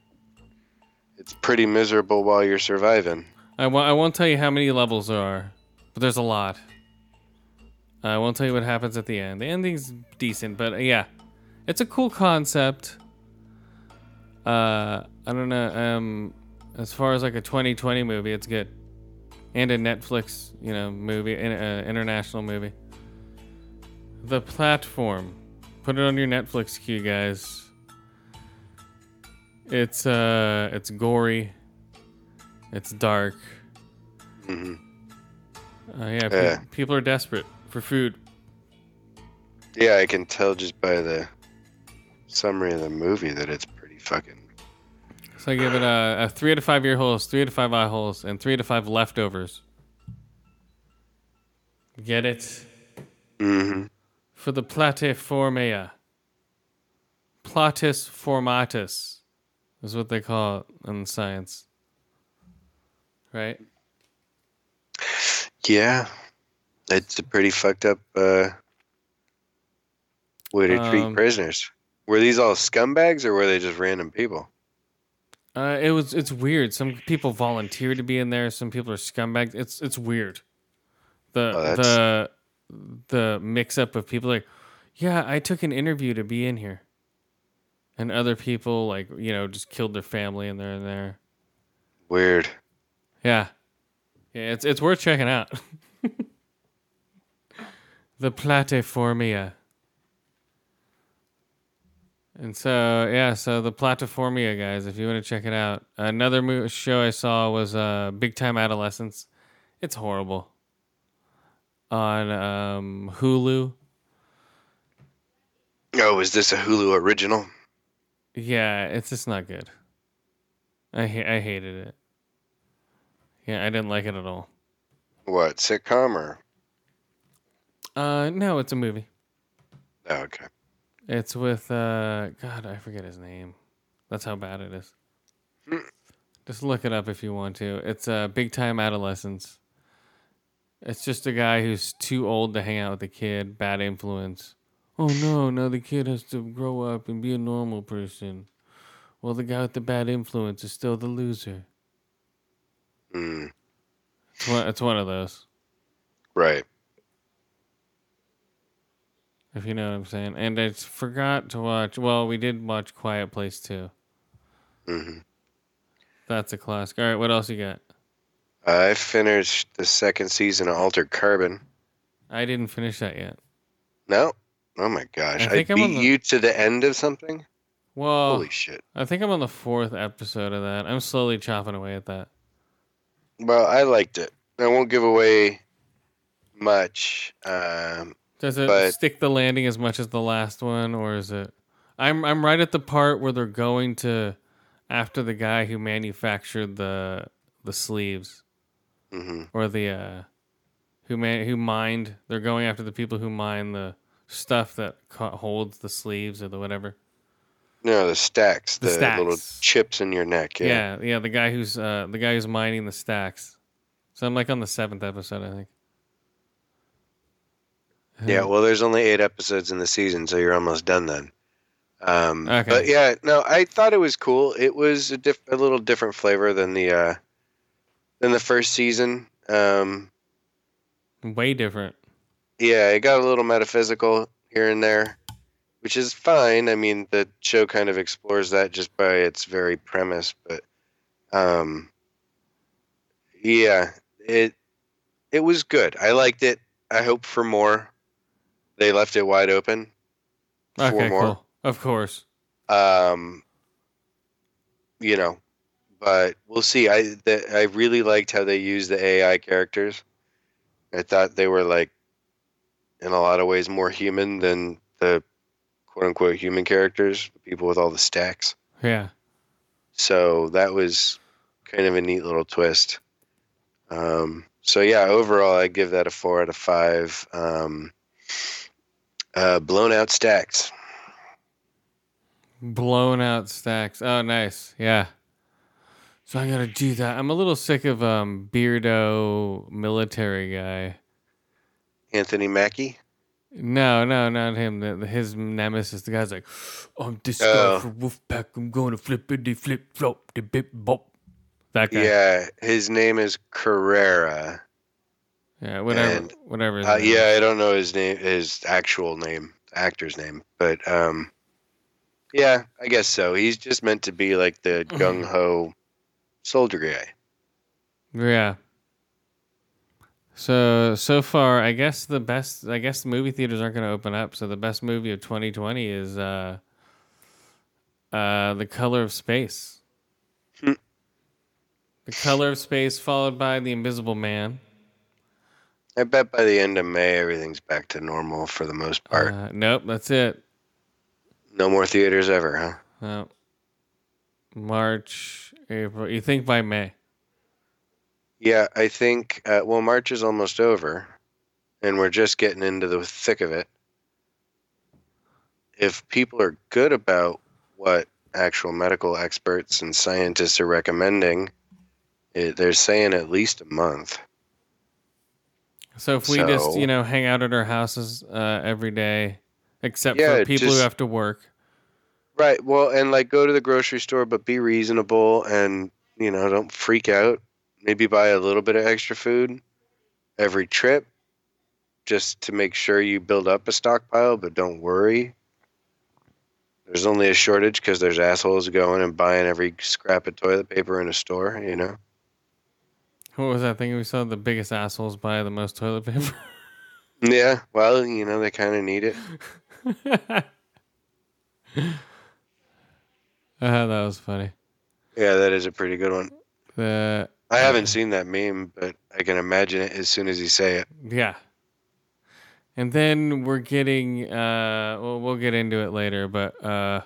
it's pretty miserable while you're surviving. I, w- I won't tell you how many levels there are, but there's a lot. I won't tell you what happens at the end. The ending's decent, but uh, yeah, it's a cool concept. Uh, I don't know. Um, as far as like a 2020 movie, it's good, and a Netflix, you know, movie, in, uh, international movie. The platform. Put it on your Netflix queue, guys. It's uh, it's gory. It's dark. Mm-hmm. Uh, yeah, pe- Yeah. people are desperate for food. Yeah, I can tell just by the summary of the movie that it's pretty fucking. So I give it a, a three to five ear holes, three to five eye holes, and three to five leftovers. Get it? Mm-hmm. For the platyformia. Platus formatus is what they call it in science. Right? Yeah, it's a pretty fucked up uh, way to treat Um, prisoners. Were these all scumbags or were they just random people? Uh, it was it's weird. Some people volunteer to be in there. Some people are scumbags. It's it's weird. The Oh, the the mix up of people like, yeah, I took an interview to be in here, and other people like you know just killed their family and they're in there. Weird. Yeah, yeah, it's it's worth checking out. the Platyformia. And so yeah, so the Platiformia guys, if you want to check it out, another mo- show I saw was uh, Big Time Adolescence. It's horrible. On um, Hulu. Oh, is this a Hulu original? Yeah, it's just not good. I ha- I hated it. Yeah, I didn't like it at all. What sitcom or? Uh, no, it's a movie. Oh, okay. It's with uh God, I forget his name. That's how bad it is. Just look it up if you want to. It's uh big time adolescence. It's just a guy who's too old to hang out with a kid, bad influence. Oh no, now the kid has to grow up and be a normal person. Well, the guy with the bad influence is still the loser. Mm, It's one, it's one of those, right. If you know what I'm saying. And I forgot to watch. Well, we did watch Quiet Place too. hmm That's a classic. All right, what else you got? I finished the second season of Altered Carbon. I didn't finish that yet. No. Oh my gosh! I I, think I'm beat the- you to the end of something. Well, Holy shit! I think I'm on the fourth episode of that. I'm slowly chopping away at that. Well, I liked it. I won't give away much. Um, Does it But- stick the landing as much as the last one, or is it? I'm I'm right at the part where they're going to after the guy who manufactured the the sleeves mhm. or the uh, who man who mined. They're going after the people who mine the stuff that co- holds the sleeves or the whatever. No, the stacks, The the, little chips in your neck. Yeah. Yeah, yeah, the guy who's uh the guy who's mining the stacks. So I'm like on the seventh episode, I think. Yeah, well, there's only eight episodes in the season, so you're almost done then. Um, Okay. But yeah, no, I thought it was cool. It was a, diff- a little different flavor than the uh, than the first season. Um, way different. yeah, it got a little metaphysical here and there, which is fine. I mean, the show kind of explores that just by its very premise, but um, yeah, it it was good. I liked it. I hope for more. They left it wide open. Okay, cool. Of course. um you know but we'll see i the, i really liked how they used the ai characters i thought they were like in a lot of ways more human than the quote unquote human characters people with all the stacks Yeah. so that was kind of a neat little twist um so yeah overall i give that a four out of five um uh blown out stacks Blown out stacks. Oh, nice. Yeah. So I gotta do that. I'm a little sick of um beardo military guy. anthony mackie No, no, not him. The, his nemesis. The guy's like, I'm this guy Oh. for Wolfpack. I'm going to flip flippity flip flop the bip bop. That guy. Yeah, his name is Carrera. Yeah. Whatever. And, whatever. Uh, yeah, I don't know his name, his actual name, actor's name, but um, yeah, I guess so. He's just meant to be like the gung ho soldier guy. Yeah. So so far, I guess the best. I guess the movie theaters aren't going to open up. So the best movie of 2020 is uh, uh, The Color of Space. Hmm. the Color of Space, followed by The Invisible Man. I bet by the end of May everything's back to normal for the most part. Uh, nope, that's it. no more theaters ever, huh? No. March, April. You think by May? Yeah, I think. Uh, well, March is almost over, and we're just getting into the thick of it. If people are good about what actual medical experts and scientists are recommending, it, they're saying at least a month. So if we just you know hang out at our houses uh, every day, except Yeah, for people who have to work. Right. Well, and like go to the grocery store, but be reasonable and, you know, don't freak out. Maybe buy a little bit of extra food every trip just to make sure you build up a stockpile, but don't worry. There's only a shortage because there's assholes going and buying every scrap of toilet paper in a store, you know? What was that thing we saw? The biggest assholes buy the most toilet paper. Yeah. Well, you know, they kind of need it. uh, that was funny. Yeah, that is a pretty good one. The I haven't seen that meme, but I can imagine it as soon as you say it. yeah. And then we're getting uh well we'll get into it later, but uh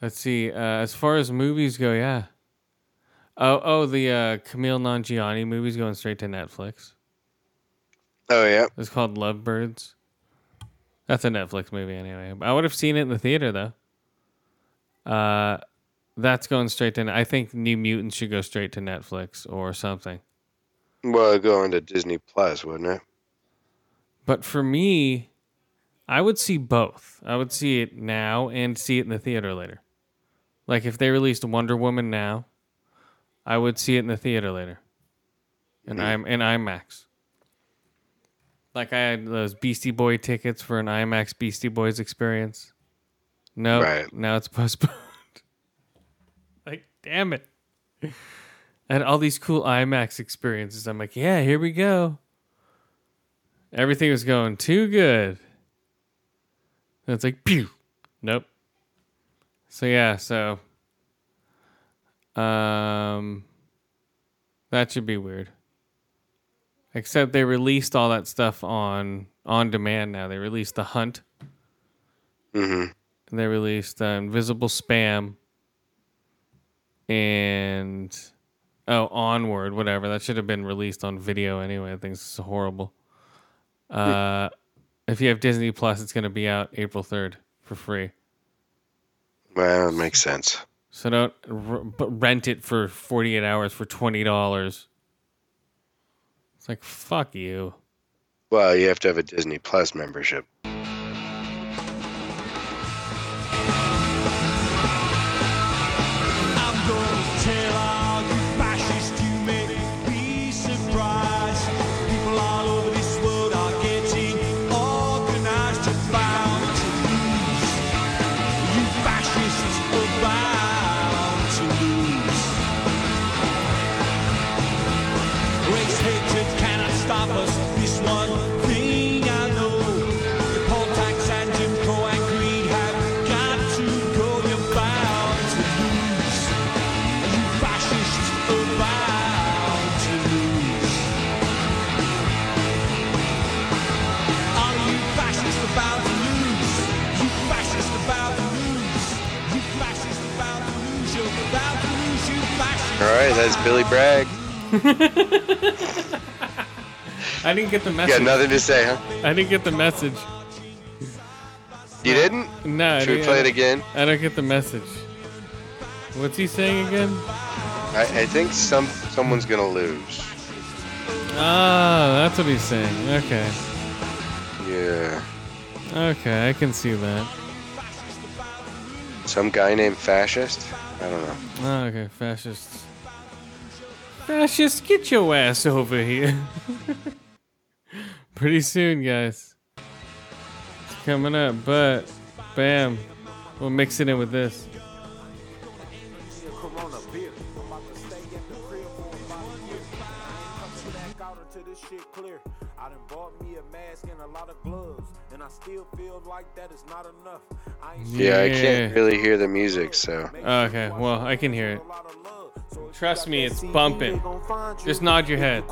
let's see. Uh as far as movies go, yeah. Oh oh the uh Kumail Nanjiani movie's going straight to Netflix. Oh, yeah. It's called Lovebirds. That's a Netflix movie anyway. I would have seen it in the theater though. Uh that's going straight to I think New Mutants should go straight to Netflix or something. Well, it'd go into Disney Plus, wouldn't it? But for me, I would see both. I would see it now and see it in the theater later. Like if they released Wonder Woman now, I would see it in the theater later. And I'm in IMAX. Like I had those Beastie Boy tickets for an IMAX Beastie Boys experience. No, Right. now it's postponed. like, damn it. Had all these cool IMAX experiences. I'm like, yeah, here we go. Everything was going too good. And it's like, pew. Nope. So yeah, so um that should be weird. Except they released all that stuff on on demand now. They released The Hunt. Mm-hmm. And they released uh, Invisible Spam and oh, Onward, whatever. That should have been released on video anyway. I think it's horrible. Uh, if you have Disney Plus, it's going to be out April 3rd for free. Well, it makes sense. So don't r- rent it for 48 hours for $20. It's like, fuck you. Well, you have to have a Disney Plus membership. Fascists. All right, that's Billy Bragg. I didn't get the message. You got nothing to say, huh? I didn't get the message. You didn't? No, Should we didn't- play it again? I don't get the message. What's he saying again? I, I think some someone's gonna lose. Ah, that's what he's saying. Okay. Yeah, Okay, I can see that. some guy named Fascist. I don't know. Oh, okay, fascists. Fascists, get your ass over here. Pretty soon, guys. It's coming up, but bam, we'll mix it in with this. Corona. I'm about to stay at the crib for about a year. Come to that out until this shit clear. I done bought me a mask and a lot of gloves, and I still feel like that is not enough. I Yeah, I can't really hear the music, so. Okay, well, I can hear it. Trust me, it's bumping. Just nod your head.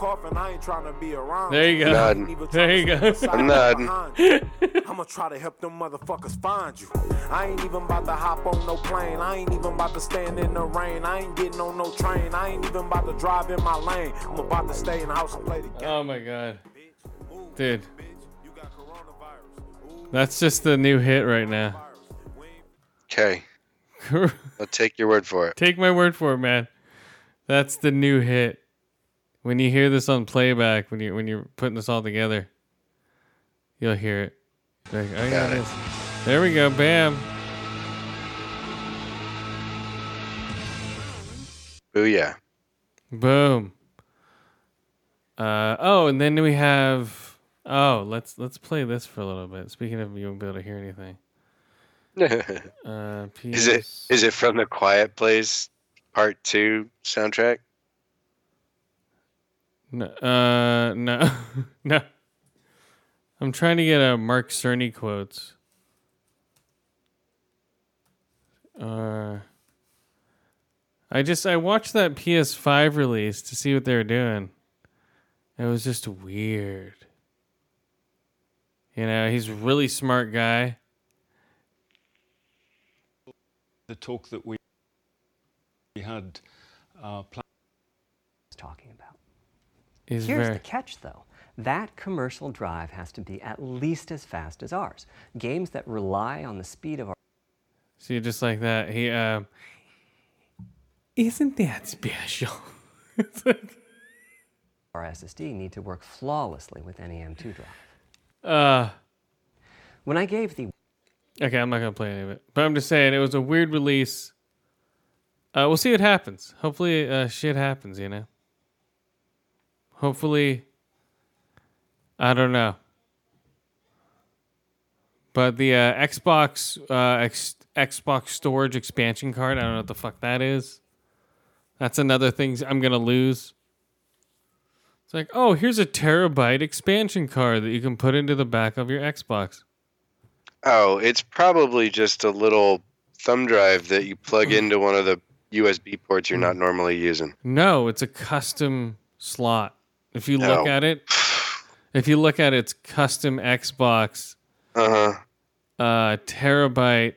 There you go. Nodding. There you go. I'm nodding. I'ma try to help them motherfuckers find you. I ain't even about to hop on no plane. I ain't even about to stand in the rain. I ain't getting on no train. I ain't even about to drive in my lane. I'm about to stay in the house and play the game. Oh my god. Dude. That's just the new hit right now. Okay, I'll take your word for it. Take my word for it, man. That's the new hit. When you hear this on playback, when you when you're putting this all together, you'll hear it. Like, oh yeah, it. There we go. Bam. Booyah. Boom. Uh, oh, and then we have. Oh, let's let's play this for a little bit. Speaking of, you won't be able to hear anything. Uh, is it is it from the Quiet Place Part Two soundtrack? No, uh, no, no. I'm trying to get a Mark Cerny quotes. Uh, I just I watched that PS5 release to see what they were doing. It was just weird. You know, he's a really smart guy. the talk that we we had uh, planned. talking about. He's Here's very the catch, though. That commercial drive has to be at least as fast as ours. Games that rely on the speed of our see just like that. He um, isn't that special? it's like, our SSD need to work flawlessly with NEM2 drive. uh. When I gave the Okay, I'm not gonna play any of it, but I'm just saying it was a weird release. Uh, we'll see what happens. Hopefully, uh, shit happens. You know. Hopefully, I don't know. But the uh, Xbox uh, X- Xbox storage expansion card, I don't know what the fuck that is. That's another thing I'm gonna lose. It's like, oh, here's a terabyte expansion card that you can put into the back of your Xbox. Oh, it's probably just a little thumb drive that you plug into one of the USB ports you're not normally using. No, it's a custom slot. If you look at it, if you look at its custom Xbox Uh huh. uh terabyte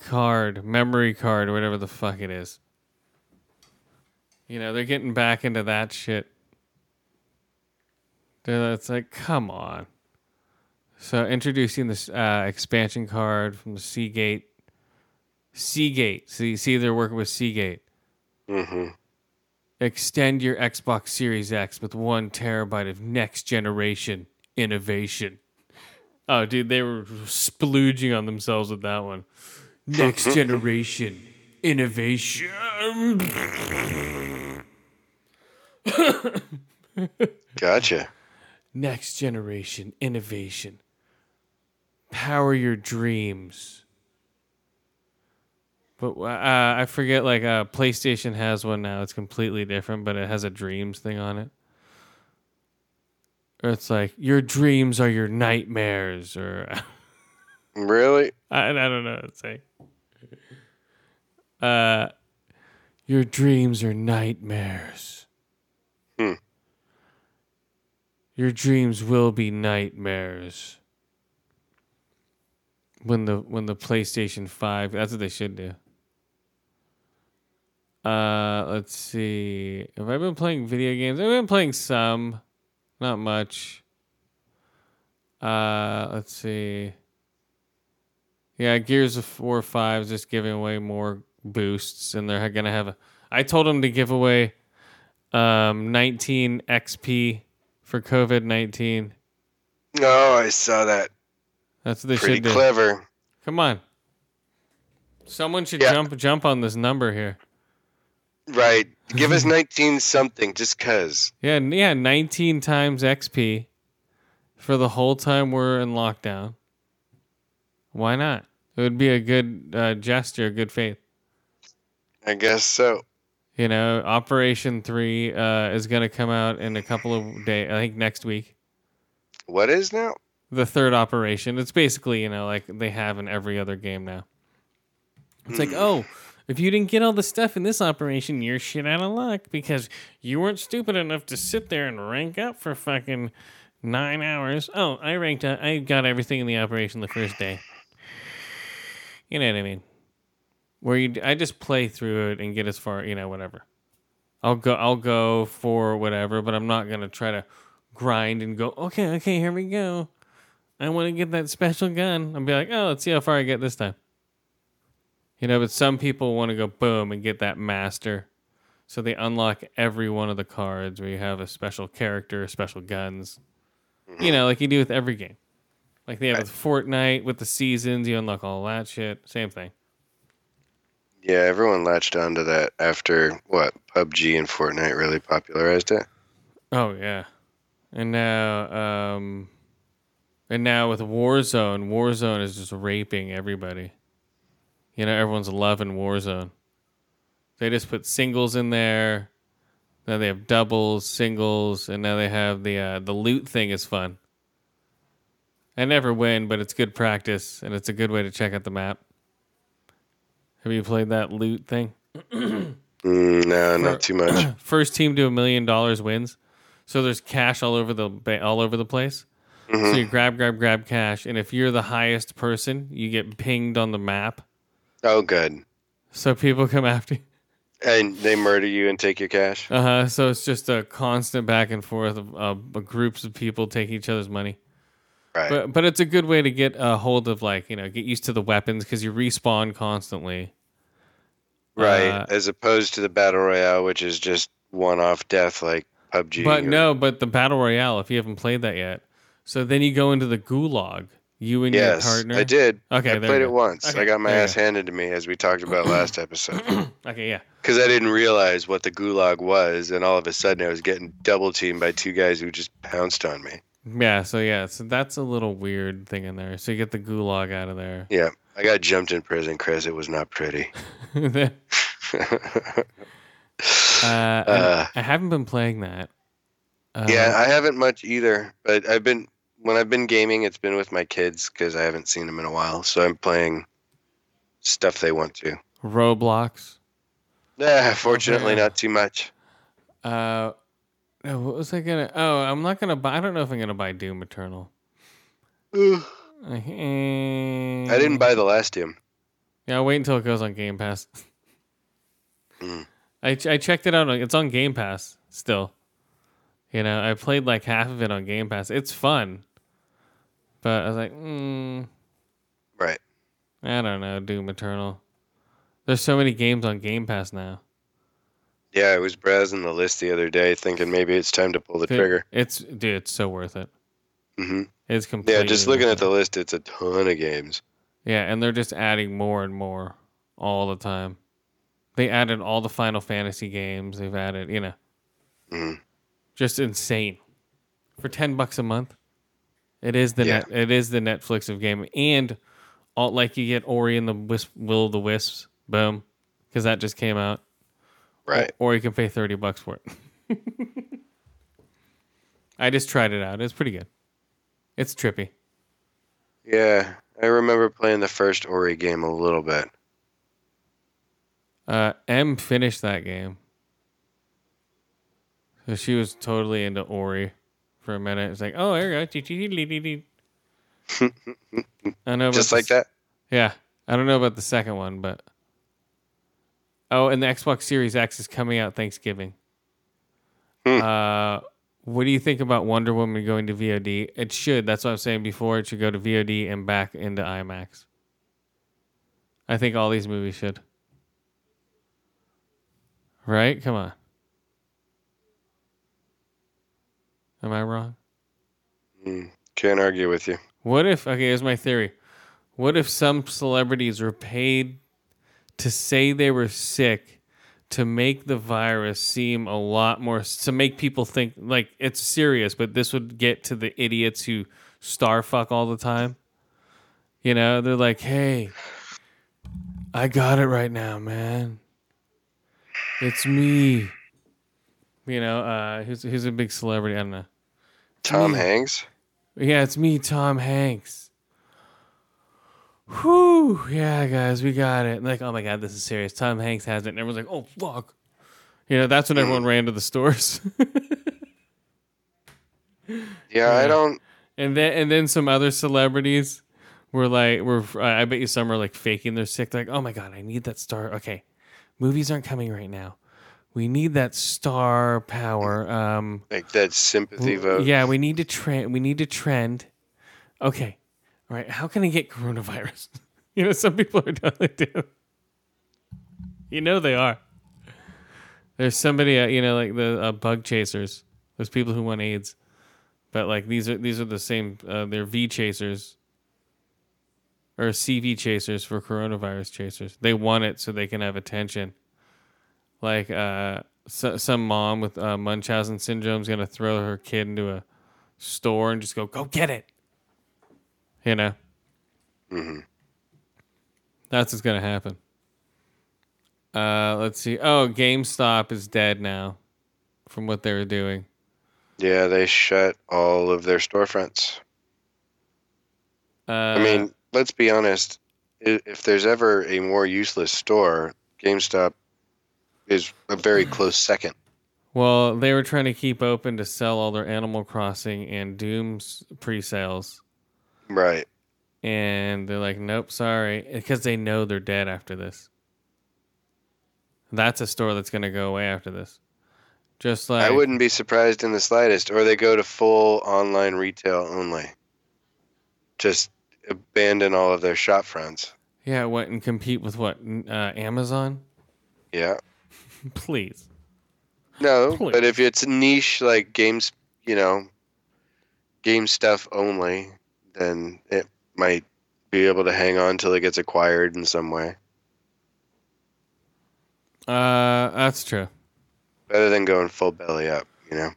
card, memory card, whatever the fuck it is. You know, they're getting back into that shit. It's like, come on. So introducing this uh, expansion card from the Seagate. Seagate. See, see, they're working with Seagate. Mm-hmm. Extend your Xbox Series X with one terabyte of next generation innovation. Oh, dude, they were splooging on themselves with that one. Next generation innovation. Gotcha. Next generation innovation. Power your dreams. But uh, I forget, like, uh, PlayStation has one now. It's completely different, but it has a dreams thing on it. Or it's like, your dreams are your nightmares, or Really? I, I don't know what to say. Uh, your dreams are nightmares. Hmm. Your dreams will be nightmares. When the when the PlayStation Five, that's what they should do. Uh, let's see. Have I been playing video games? I've been playing some, not much. Uh, let's see. Yeah, Gears of War Five is just giving away more boosts, and they're gonna have a. I told them to give away um 19 XP for COVID 19. Oh, I saw that. That's what they Pretty should do. clever. Come on, someone should Yeah. jump jump on this number here. Right. Give us 19 something just cuz. Yeah, yeah, 19 times XP for the whole time we're in lockdown. Why not? It would be a good uh, gesture, good faith. I guess so. You know, Operation Three uh, is going to come out in a couple of days. I think next week. What is now? The third operation. It's basically you know like they have in every other game now. It's like oh. If you didn't get all the stuff in this operation, you're shit out of luck because you weren't stupid enough to sit there and rank up for fucking nine hours. Oh, I ranked. up. I got everything in the operation the first day. You know what I mean? Where you, I just play through it and get as far, you know, whatever. I'll go. I'll go for whatever, but I'm not gonna try to grind and go. Okay, okay, here we go. I want to get that special gun. I'll be like, oh, let's see how far I get this time. You know, but some people want to go boom and get that master. So they unlock every one of the cards where you have a special character, special guns. You know, like you do with every game. Like they have with Fortnite, with the seasons, you unlock all that shit. Same thing. Yeah, everyone latched onto that after what PUBG and Fortnite really popularized it. Oh yeah. And now um and now with Warzone, Warzone is just raping everybody. You know, everyone's loving Warzone. They just put singles in there. Now they have doubles, singles, and now they have the uh, the loot thing is fun. I never win, but it's good practice and it's a good way to check out the map. Have you played that loot thing? Mm, no, not too much. First team to a million dollars wins. So there's cash all over the ba- all over the place. So you grab, grab, grab cash, and if you're the highest person, you get pinged on the map. Oh, good. So people come after you. And they murder you and take your cash. Uh huh. So it's just a constant back and forth of uh, groups of people taking each other's money. Right. But but it's a good way to get a hold of like you know get used to the weapons because you respawn constantly. right. uh, As opposed to the battle royale, which is just one-off death like PUBG. But or- no, but the battle royale. If you haven't played that yet, so then you go into the gulag. You and Yes, your partner. I did. Okay, I played it once. Okay, I got my ass go. handed to me, as we talked about last episode. Okay, yeah. Because I didn't realize what the gulag was, and all of a sudden I was getting double teamed by two guys who just pounced on me. Yeah, so yeah, so that's a little weird thing in there. So you get the gulag out of there. Yeah, I got jumped in prison, Chris. It was not pretty. uh, Uh. I haven't been playing that. Uh, yeah, I haven't much either, but I've been when I've been gaming, it's been with my kids because I haven't seen them in a while. So I'm playing stuff they want to. Roblox. Yeah, fortunately, Okay. not too much. Uh, what was I gonna? Oh, I'm not gonna buy. I don't know if I'm gonna buy Doom Eternal. I I didn't buy the last Doom. Yeah, I'll wait until it goes on Game Pass. Mm. I ch- I checked it out. It's on Game Pass still. You know, I played like half of it on Game Pass. It's fun, but I was like, mm, Right. I don't know, Doom Eternal. There's so many games on Game Pass now. Yeah, I was browsing the list the other day, thinking maybe it's time to pull the Dude, trigger. It's dude, it's so worth it. Mm-hmm. It's completely Yeah, just looking at the list, it's a ton of games. Yeah, and they're just adding more and more all the time. They added all the Final Fantasy games. They've added, you know, Mhm. just insane for ten bucks a month. It is the Yeah. net. It is the Netflix of gaming, and all like you get Ori and the Wisp, Will of the Wisps, boom, because that just came out. Right. Or you can pay thirty bucks for it. I just tried it out. It's pretty good. It's trippy. Yeah, I remember playing the first Ori game a little bit. Uh, M finished that game. So she was totally into Ori for a minute. It's like, oh, there you go. I know, Just like that. Yeah, I don't know about the second one, but oh, and the Xbox Series X is coming out Thanksgiving. Hmm. Uh, what do you think about Wonder Woman going to VOD? It should. That's what I'm saying before. It should go to VOD and back into IMAX. I think all these movies should. Right? Come on. Am I wrong? Mm, can't argue with you. What if, okay, here's my theory. What if some celebrities were paid to say they were sick to make the virus seem a lot more, to make people think like it's serious, but this would get to the idiots who star fuck all the time? You know, they're like, hey, I got it right now, man. It's me. You know, uh, who's who's a big celebrity? I don't know. Tom me. Hanks. Yeah, it's me, Tom Hanks. Whew. Yeah, guys, we got it. Like, oh my god, this is serious. Tom Hanks has it, and everyone's like, oh fuck. You know, that's when everyone mm. ran to the stores. Yeah, I don't. and then and then some other celebrities were like, were I bet you some are like faking their sick. Like, oh my god, I need that star. Okay, movies aren't coming right now. We need that star power. Um, Like that sympathy vote. yeah, we need to trend. We need to trend. Okay, all right. How can I get coronavirus? you know, some people are totally doing. You know they are. There's somebody, uh, you know, like the uh, bug chasers. Those people who want AIDS, but like these are these are the same. Uh, they're V chasers or CV chasers for coronavirus chasers. They want it so they can have attention. Like uh, so, some mom with uh, Munchausen syndrome is gonna throw her kid into a store and just go, "Go get it," you know. hmm That's what's gonna happen. Uh, let's see. Oh, GameStop is dead now, from what they were doing. Yeah, they shut all of their storefronts. Uh, I mean, let's be honest. If there's ever a more useless store, GameStop is a very close second. well, they were trying to keep open to sell all their Animal Crossing and Doom's pre-sales, Right. and they're like, "Nope, sorry," because they know they're dead after this. That's a store that's gonna go away after this. Just like I wouldn't be surprised in the slightest. Or they go to full online retail only. Just abandon all of their shop fronts. Yeah, what and compete with what? N- Uh, Amazon? Yeah. Please. No, Please. but if it's niche like games, you know, game stuff only, then it might be able to hang on till it gets acquired in some way. Uh, that's true. Better than going full belly up, you know.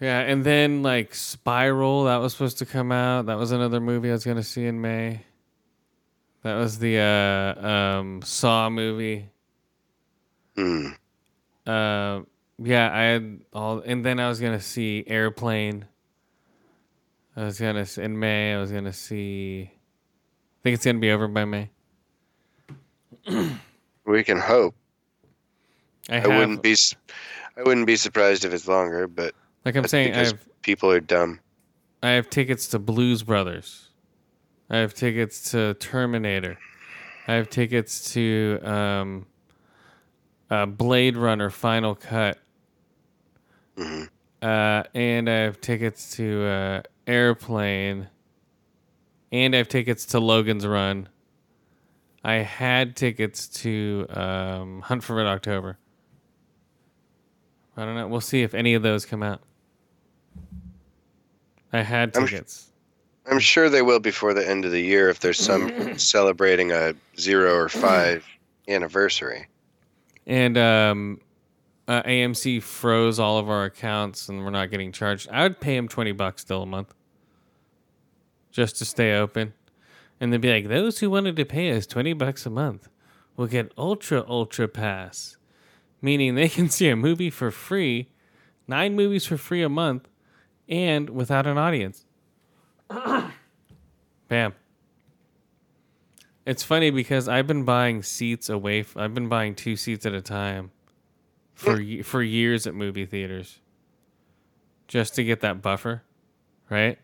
Yeah, and then like Spiral, that was supposed to come out. That was another movie I was gonna see in May. That was the uh, um, Saw movie. Hmm. Uh, yeah, I had all, and then I was gonna see Airplane. I was gonna in May. I was gonna see. I think it's gonna be over by May. We can hope. I, I wouldn't be. I wouldn't be surprised if it's longer, but like I'm saying, I because have people are dumb. I have tickets to Blues Brothers. I have tickets to Terminator. I have tickets to um, uh, Blade Runner Final Cut. hmm Uh, and I have tickets to uh, Airplane. And I have tickets to Logan's Run. I had tickets to um, Hunt for Red October. I don't know. We'll see if any of those come out. I had I'm sh- tickets. I'm sure they will before the end of the year if there's some celebrating a zero or five anniversary. And um, uh, AMC froze all of our accounts, and we're not getting charged. I would pay them twenty bucks still a month, just to stay open, and they'd be like, "Those who wanted to pay us twenty bucks a month will get ultra ultra pass, meaning they can see a movie for free, nine movies for free a month, and without an audience." Bam. It's funny because I've been buying seats away. F- I've been buying two seats at a time for for years at movie theaters, just to get that buffer, right?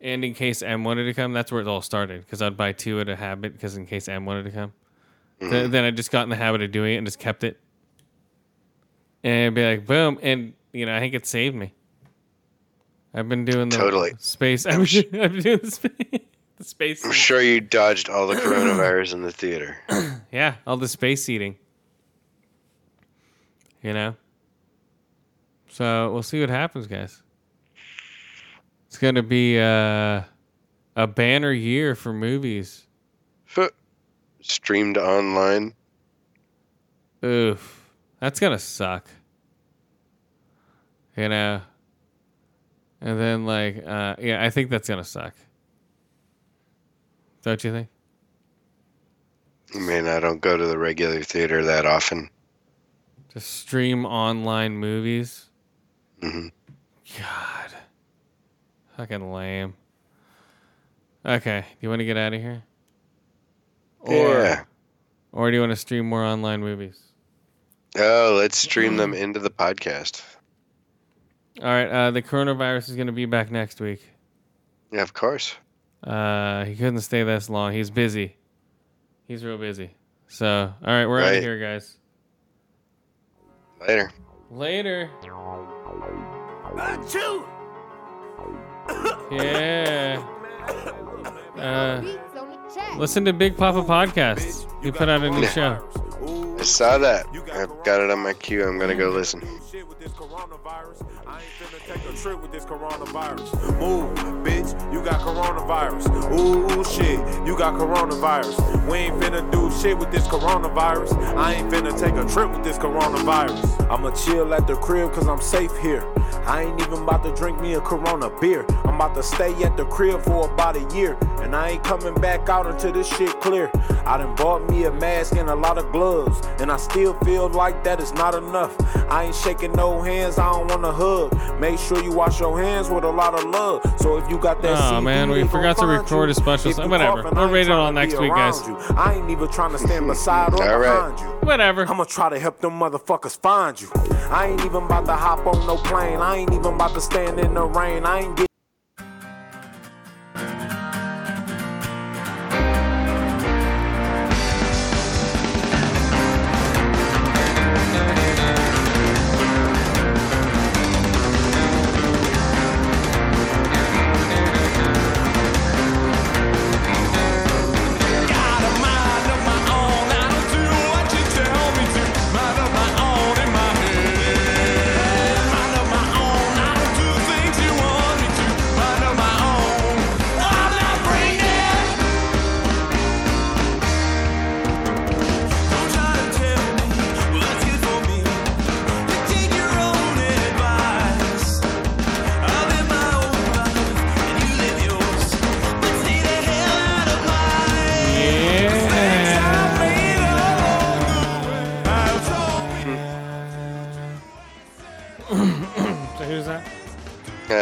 And in case M wanted to come, that's where it all started. Because I'd buy two at a habit, because in case M wanted to come, Th- mm. then I just got in the habit of doing it and just kept it, and it'd be like boom, and you know I think it saved me. I've been doing the Totally. space. I've been, I've been doing the space. Space. I'm sure you dodged all the coronavirus in the theater. Yeah, all the space eating. You know? So we'll see what happens, guys. It's going to be uh, a banner year for movies. Streamed online. Oof. That's going to suck. You know? And then, like, uh, yeah, I think that's going to suck. Don't you think? I mean, I don't go to the regular theater that often. To stream online movies. hmm God. Fucking lame. Okay. Do you want to get out of here? Yeah. Or do you want to stream more online movies? Oh, let's stream them into the podcast. All right. Uh, the coronavirus is going to be back next week. Yeah, of course. Uh, he couldn't stay this long. He's busy. He's real busy. So, all right, we're out of here, guys. Later. Later. Yeah. Uh, Beats on the track. listen to Big Papa Podcast. He put out a new show. I saw that. I've got it on my queue. I'm gonna go listen. Shit with this coronavirus. I ain't finna take a trip with this coronavirus. Move, bitch, you got coronavirus. Ooh, shit, you got coronavirus. We ain't finna do shit with this coronavirus. I ain't finna take a trip with this coronavirus. I'ma chill at the crib cause I'm safe here. I ain't even about to drink me a Corona beer. I'm about to stay at the crib for about a year. And I ain't coming back out until this shit clear. I done bought me a mask and a lot of gloves. And I still feel like that is not enough. I ain't shaking no hands, I don't wanna hug. Make sure you wash your hands with a lot of love. So if you got that Oh, CB, man, we forgot to record you. a special If song. you Whatever. We'll I rate it all next week, guys. you. I ain't even trying to stand beside or All right. behind you. Whatever. I'ma try to help them motherfuckers find you. I ain't even about to hop on no plane. I ain't even about to stand in the rain. I ain't get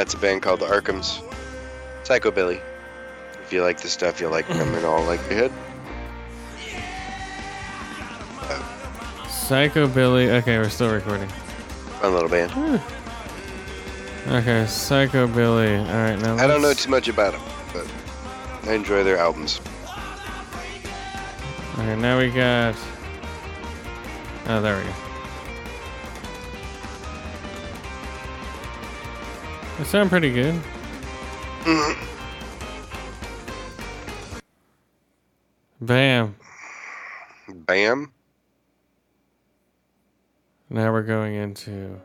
It's a band called the Arkhams. Psychobilly. If you like the stuff, you'll like them in all likelihood. Psycho Billy. Okay, we're still recording. Fun little band. Okay, Psycho Billy. All right, now. I don't know too much about them, but I enjoy their albums. Okay, now we got. Oh, there we go. They sound pretty good. Bam. Bam. Now we're going into.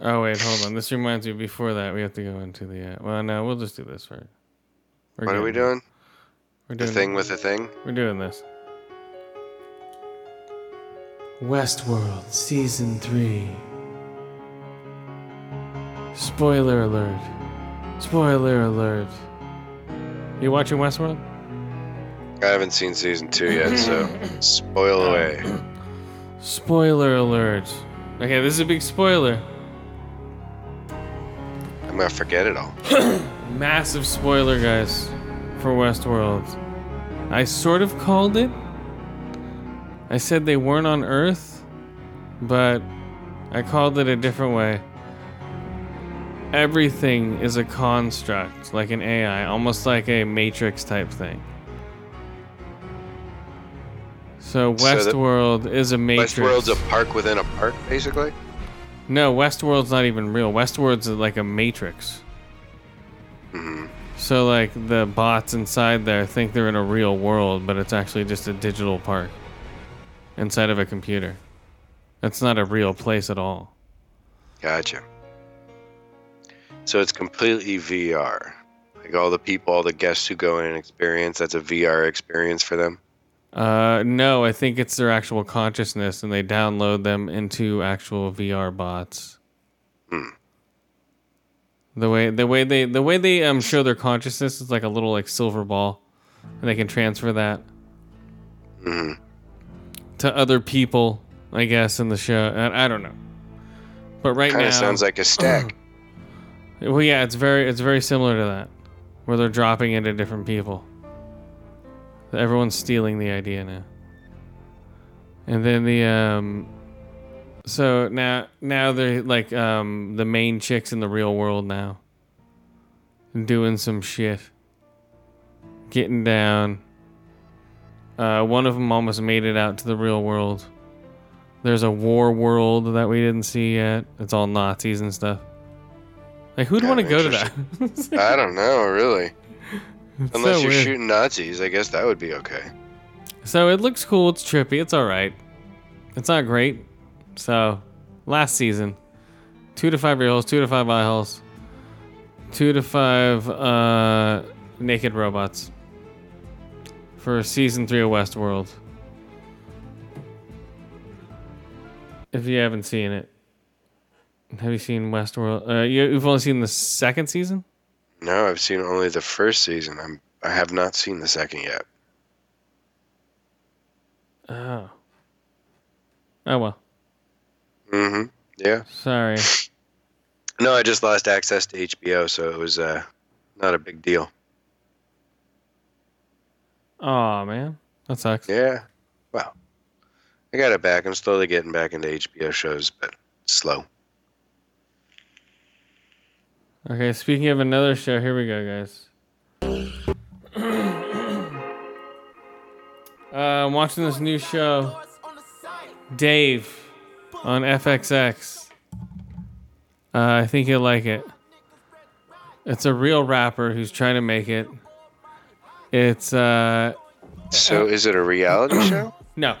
Oh wait, hold on. This reminds me. Before that, we have to go into the. Uh, well, no, we'll just do this first. We're What are we doing? We're doing The thing with the thing? We're doing this. Westworld Season 3. Spoiler alert. Spoiler alert. You watching Westworld? I haven't seen season two yet, so spoil away. Spoiler alert. Okay, this is a big spoiler. I'm gonna forget it all. Massive spoiler, guys, for Westworld. I sort of called it. I said they weren't on Earth, but I called it a different way. Everything is a construct, like an AI, almost like a Matrix type thing. So So Westworld is a Matrix. Westworld's a park within a park, basically. No, Westworld's not even real. Westworld's like a matrix. Mm-hmm. So like the bots inside there think they're in a real world, but it's actually just a digital park inside of a computer. It's not a real place at all. Gotcha. So it's completely VR. Like all the people, all the guests who go in and experience, that's a VR experience for them. Uh, no, I think it's their actual consciousness, and they download them into actual VR bots. Hmm. The way the way they the way they um show their consciousness is like a little like silver ball, and they can transfer that hmm to other people. I guess in the show. I, I don't know. But right Kind now, of sounds like a stack. well, yeah, it's very it's very similar to that, where they're dropping into different people. Everyone's stealing the idea now. And then the um, so now now they're like um the main chicks in the real world now. Doing some shit. Getting down. Uh, one of them almost made it out to the real world. There's a war world that we didn't see yet. It's all Nazis and stuff. Like, who'd Yeah, want to go to that? I don't know, really. It's Unless so you're weird. shooting Nazis, I guess that would be okay. So it looks cool. It's trippy. It's all right. It's not great. So, last season, two to five real holes, two to five eye holes, two to five uh, naked robots for season three of Westworld. If you haven't seen it, have you seen Westworld? Uh, you, you've only seen the second season. No, I've seen only the first season. I'm I have not seen the second yet. Oh. Oh well. Mm-hmm. Yeah. Sorry. No, I just lost access to HBO, so it was uh, not a big deal. Oh man, that sucks. Yeah. Well, I got it back. I'm slowly getting back into HBO shows, but slow. Okay, speaking of another show, here we go, guys. uh, I'm watching this new show, Dave, on FXX. Uh, I think you'll like it. It's a real rapper who's trying to make it. It's uh So, is it a reality show? no,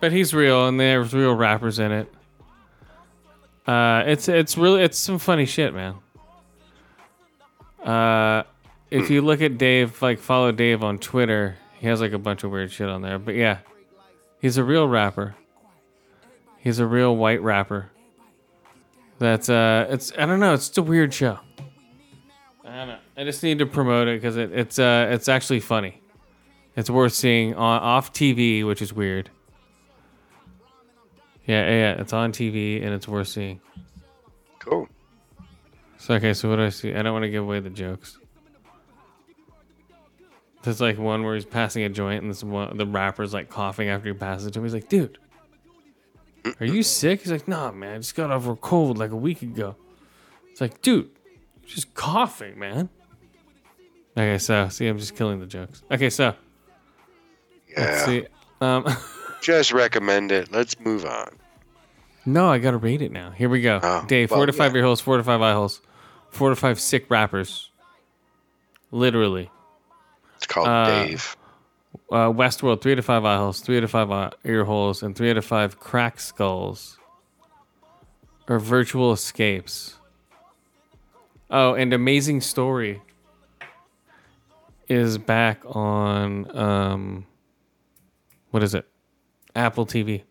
but he's real, and there's real rappers in it. Uh, it's it's really it's some funny shit, man. Uh, if you look at Dave, like follow Dave on Twitter, he has like a bunch of weird shit on there. But yeah, he's a real rapper. He's a real white rapper. That's uh, it's I don't know, it's just a weird show. I don't know. I just need to promote it because it, it's uh, it's actually funny. It's worth seeing on off TV, which is weird. Yeah, yeah, yeah, it's on TV and it's worth seeing. Cool. So okay, so what do I see? I don't want to give away the jokes. There's like one where he's passing a joint and this one the rapper's like coughing after he passes it to him. He's like, dude, are you sick? He's like, nah, man, I just got over a cold like a week ago. It's like, dude, you're just coughing, man. Okay, so see, I'm just killing the jokes. Okay, so let's Yeah. see. Um, Just recommend it. Let's move on. no, I gotta rate it now. Here we go. Oh, Dave, four well, to five yeah. ear holes, four to five eye holes, four to five sick rappers. Literally. It's called Uh, Dave. uh, Westworld, three to five eye holes, three to five eye- ear holes, and three to five crack skulls. Or virtual escapes. Oh, and Amazing Story is back on um what is it? Apple TV.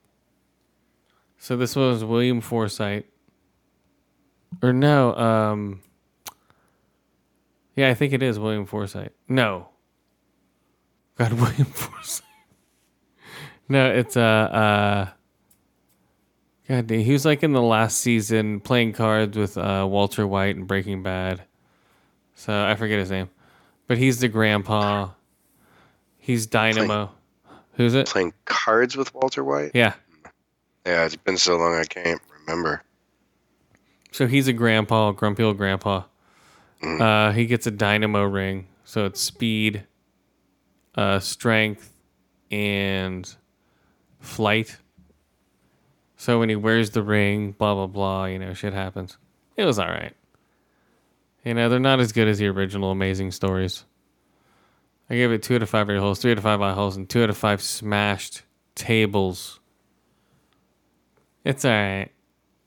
So this was William Forsythe. Or no, um Yeah, I think it is William Forsythe. No. God, William Forsythe. No, it's uh uh. God, he was like in the last season playing cards with uh, Walter White and Breaking Bad. So I forget his name, but he's the grandpa. He's Dynamo. Who's it? Playing cards with Walter White? Yeah. Yeah, it's been so long I can't remember. So he's a grandpa, grumpy old grandpa. Uh, he gets a dynamo ring, so it's speed, uh, strength, and flight. So when he wears the ring, blah blah blah, you know, shit happens. It was all right. You know, they're not as good as the original Amazing Stories. I gave it two out of five ear holes, three out of five eye holes, and two out of five smashed tables. It's all right.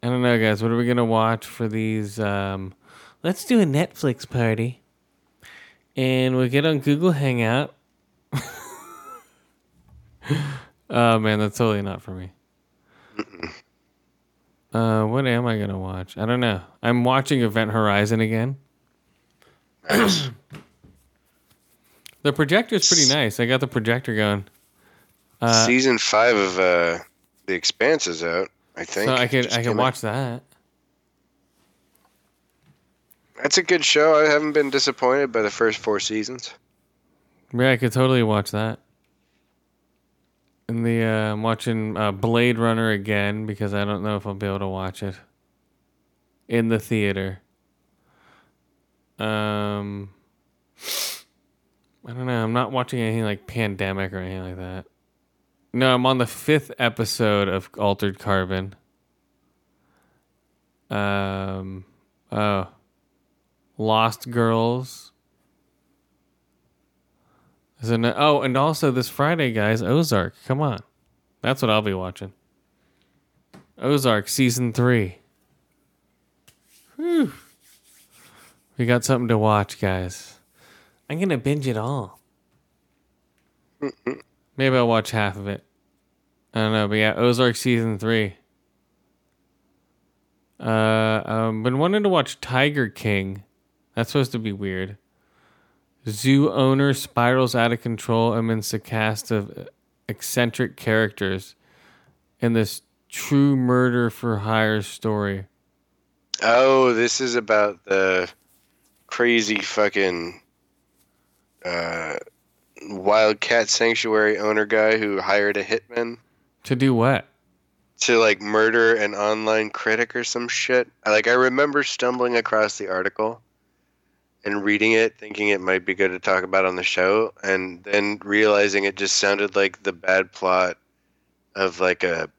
I don't know, guys. What are we gonna watch for these? Um, let's do a Netflix party, and we'll get on Google Hangout. oh man, that's totally not for me. Uh, what am I gonna watch? I don't know. I'm watching Event Horizon again. the projector's pretty nice. I got the projector going. Uh, Season five of uh, The Expanse is out. I think. so I could Just I came could out. watch that. That's a good show. I haven't been disappointed by the first four seasons. Yeah, I could totally watch that. And the uh, I'm watching uh, Blade Runner again because I don't know if I'll be able to watch it in the theater. Um, I don't know. I'm not watching anything like Pandemic or anything like that. No, I'm on the fifth episode of Altered Carbon. Um, oh, Lost Girls. Is it no- oh, and also this Friday, guys, Ozark. Come on, that's what I'll be watching. Ozark season three. Whew. We got something to watch, guys. I'm gonna binge it all. Maybe I'll watch half of it. I don't know, but yeah, Ozark season three. Uh, um, been wanting to watch Tiger King. That's supposed to be weird. Zoo owner spirals out of control amidst a cast of eccentric characters in this true murder for hire story. Oh, this is about the crazy fucking uh, wildcat sanctuary owner guy who hired a hitman To do what? to like murder an online critic or some shit. Like I remember stumbling across the article and reading it, thinking it might be good to talk about on the show, and then realizing it just sounded like the bad plot of like a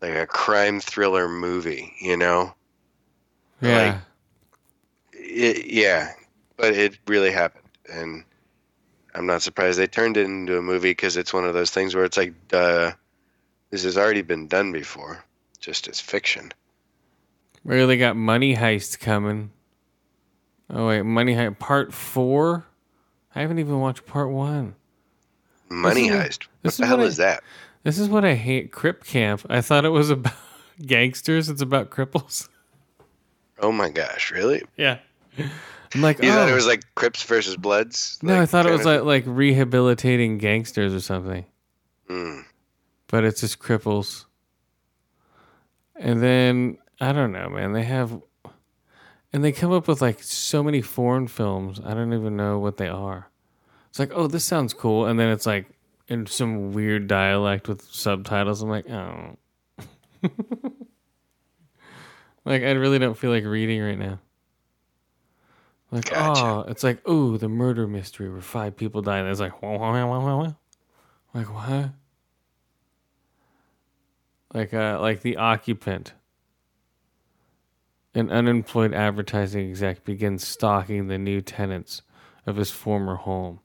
like a crime thriller movie, you know? Yeah. It, yeah, but it really happened, and I'm not surprised they turned it into a movie because it's one of those things where it's like, uh, this has already been done before, just as fiction. Really got Money Heist coming. Oh wait, Money Heist Part Four. I haven't even watched Part One. Money is what- heist. What this the hell I- is that? This is what I hate. Crip Camp. I thought it was about gangsters. It's about cripples. Oh my gosh, really? Yeah. I'm like, You thought oh. it was like Crips versus Bloods? no, I thought it was of- like like rehabilitating gangsters or something. Hmm. But it's just cripples. And then I don't know, man. They have, and they come up with like so many foreign films. I don't even know what they are. It's like, oh, this sounds cool, and then it's like in some weird dialect with subtitles. I'm like, oh. like I really don't feel like reading right now. Like, Gotcha. oh, it's like, oh, the murder mystery where five people died. And it's like, wah, wah, wah, wah, wah. like what? Like, uh, like the occupant. An unemployed advertising exec begins stalking the new tenants of his former home.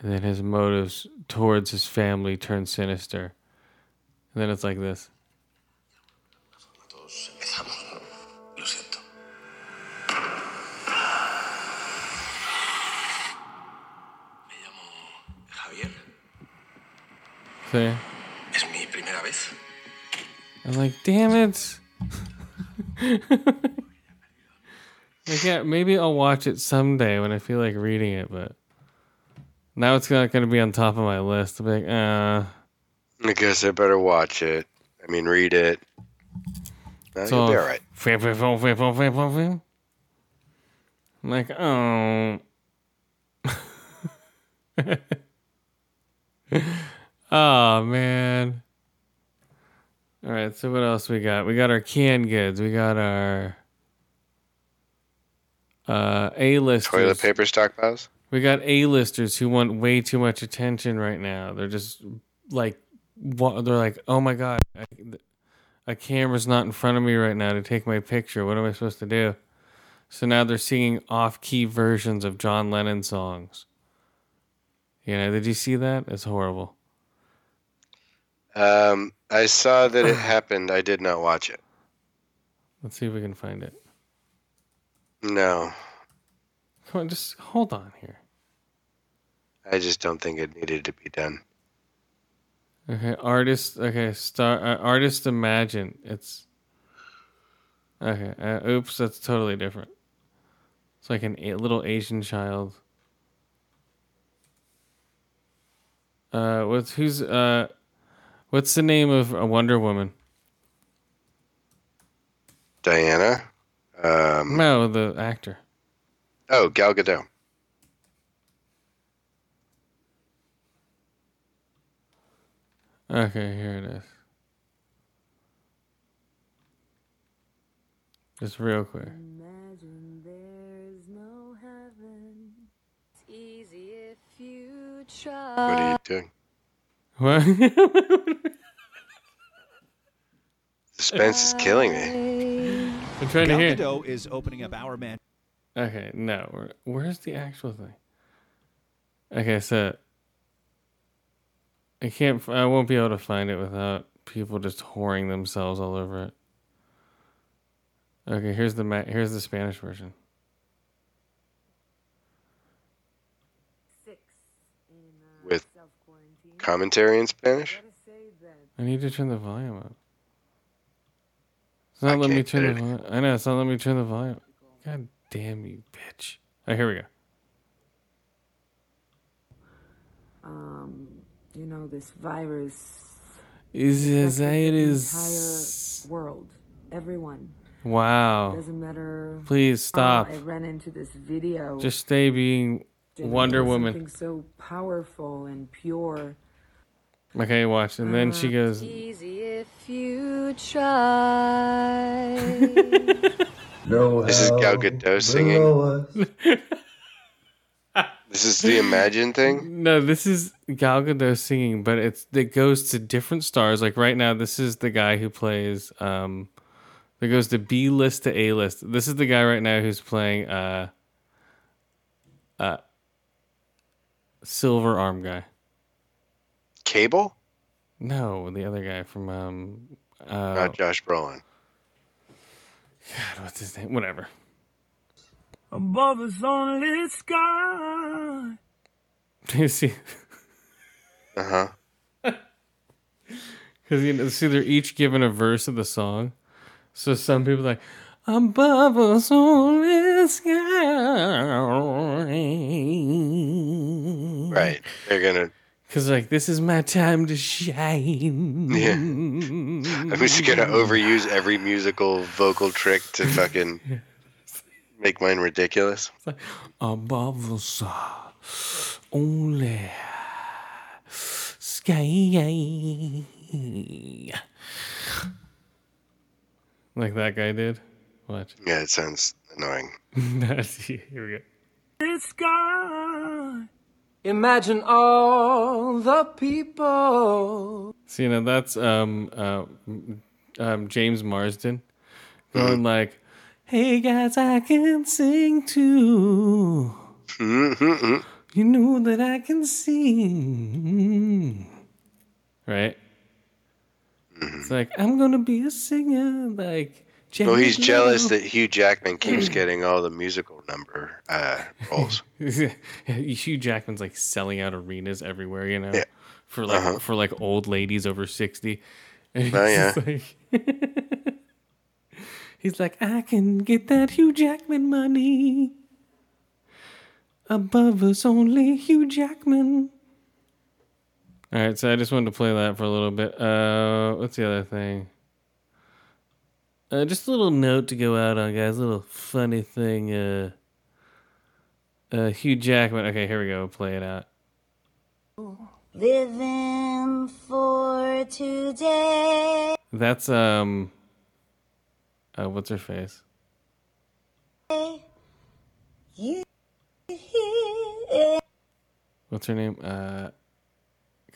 And then his motives towards his family turn sinister. And then it's like this. See? Es mi primera vez. I'm like, damn it. like, yeah, maybe I'll watch it someday when I feel like reading it, but now it's not going to be on top of my list. I'll be like, uh, I guess I better watch it. I mean, read it. No, it's you'll be all right. fam, fam, fam, fam, fam, fam, fam, fam. I'm like, oh. oh, man. All right, so what else we got? We got our canned goods. We got our uh, A-listers. Toilet paper stockpiles? We got A-listers who want way too much attention right now. They're just like. They're like, oh my god, I, a camera's not in front of me right now to take my picture. What am I supposed to do? So now they're singing off-key versions of John Lennon songs. You know, did you see that? It's horrible. Um, I saw that it happened. I did not watch it. Let's see if we can find it. No, Come on, just hold on here. I just don't think it needed to be done. Okay, artist. Okay, star. Uh, artist. Imagine it's Okay. Uh, oops, that's totally different. It's like an a little Asian child. Uh, what's who's uh, what's the name of a Wonder Woman? Diana. Um, No, the actor. oh, Gal Gadot. Okay, here it is. Just real quick. Imagine there's no heaven. It's easy if you try. What are you doing? What? Suspense is killing me. I'm trying to hear. Gadot is opening up Our Man. Okay, no. Where, where's the actual thing? Okay, so I can't. I won't be able to find it without people just whoring themselves all over it. Okay, here's the ma- here's the Spanish version. With commentary in Spanish? I need to turn the volume up. It's not letting me turn the volume. I know it's not letting me turn the volume. God damn you, bitch! Oh, here we go. Um, you know, this virus Is as affected it the entire world, everyone. Wow. Doesn't matter. Please how stop. I ran into this video. Just stay being Wonder Woman. Something so powerful and pure. Okay, watch. And then Uh, she goes, Easy if you try. No This is Gal Gadot singing. this is the Imagine thing. No, this is Gal Gadot singing, but it's it goes to different stars. Like right now, this is the guy who plays. Um, that goes to B list to A list. This is the guy right now who's playing. Uh, uh, Silver Arm guy. Cable? No, the other guy from um. Uh, Not Josh Brolin. God, what's his name? Whatever. Above us only sky. Do you see, Uh huh. because you know, see, they're each given a verse of the song. So some people are like above us only sky. Right. They're gonna. Because like this is my time to shine. Yeah. I'm just gonna overuse every musical vocal trick to fucking make mine ridiculous. above us only sky. Like that guy did. What? Yeah, it sounds annoying. Here we go. Sky. Imagine all the people. See, now that's um, uh, um, James Marsden going like, "Hey guys, I can sing too. You know that I can sing, right? It's like I'm gonna be a singer, like." Well, he's jealous that Hugh Jackman keeps getting all the musical number uh, roles. Hugh Jackman's like selling out arenas everywhere, you know, Yeah. for like Uh-huh. for like old ladies over sixty. And Oh, yeah. like- he's like, I can get that Hugh Jackman money. Above us only Hugh Jackman. All right, so I just wanted to play that for a little bit. Uh, what's the other thing? Uh, just a little note to go out on, guys. A little funny thing. Uh, uh, Hugh Jackman. Okay, here we go. Play it out. Living for today. That's um. Uh, what's her face? You What's her name? Uh,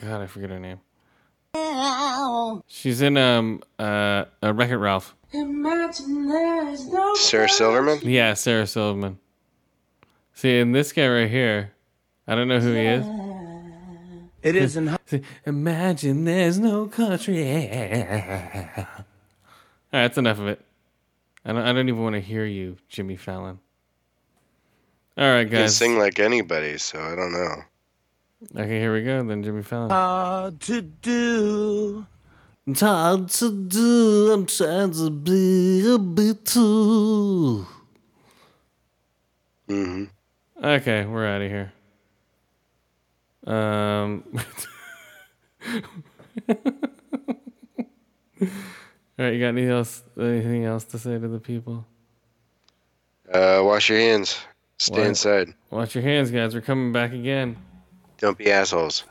God, I forget her name. Now. She's in um uh, uh Wreck It Ralph. Imagine there's no Sarah Silverman? Yeah, Sarah Silverman. See, and this guy right here, I don't know who he is. It isn't. See, Imagine there's no country. All right, that's enough of it. I don't. I don't even want to hear you, Jimmy Fallon. All right, He can guys. sing like anybody, so I don't know. Okay, here we go. Then Jimmy Fallon. Hard to do. It's hard to do. I'm trying to be a bit too. Mm-hmm. Okay, we're out of here. Um. All right, you got anything else? Anything else to say to the people? Uh, wash your hands. Stay What? inside. Wash your hands, guys. We're coming back again. Don't be assholes.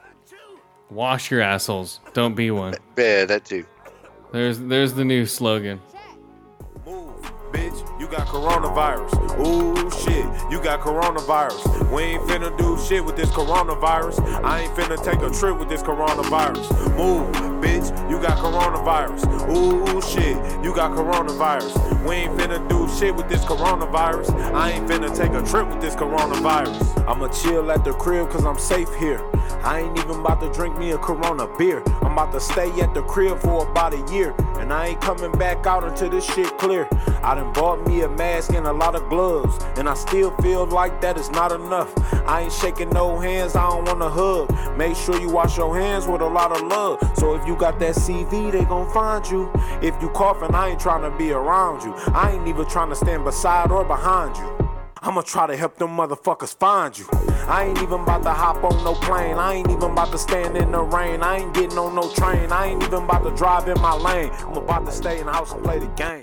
Wash your assholes. Don't be one. Yeah, that too. There's there's the new slogan. Bitch, you got coronavirus. Ooh, shit, you got coronavirus. We ain't finna do shit with this coronavirus. I ain't finna take a trip with this coronavirus. Move, bitch, you got coronavirus. Ooh, shit, you got coronavirus. We ain't finna do shit with this coronavirus. I ain't finna take a trip with this coronavirus. I'ma chill at the crib cause I'm safe here. I ain't even about to drink me a Corona beer. I'm about to stay at the crib for about a year. And I ain't coming back out until this shit clear. I done bought me a mask and a lot of gloves. And I still feel like that is not enough. I ain't shaking no hands, I don't wanna hug. Make sure you wash your hands with a lot of love. So if you got that CV, they gon' find you. If you coughing, I ain't trying to be around you. I ain't even trying to stand beside or behind you. I'ma try to help them motherfuckers find you. I ain't even about to hop on no plane. I ain't even about to stand in the rain. I ain't getting on no train. I ain't even about to drive in my lane. I'm about to stay in the house and play the game.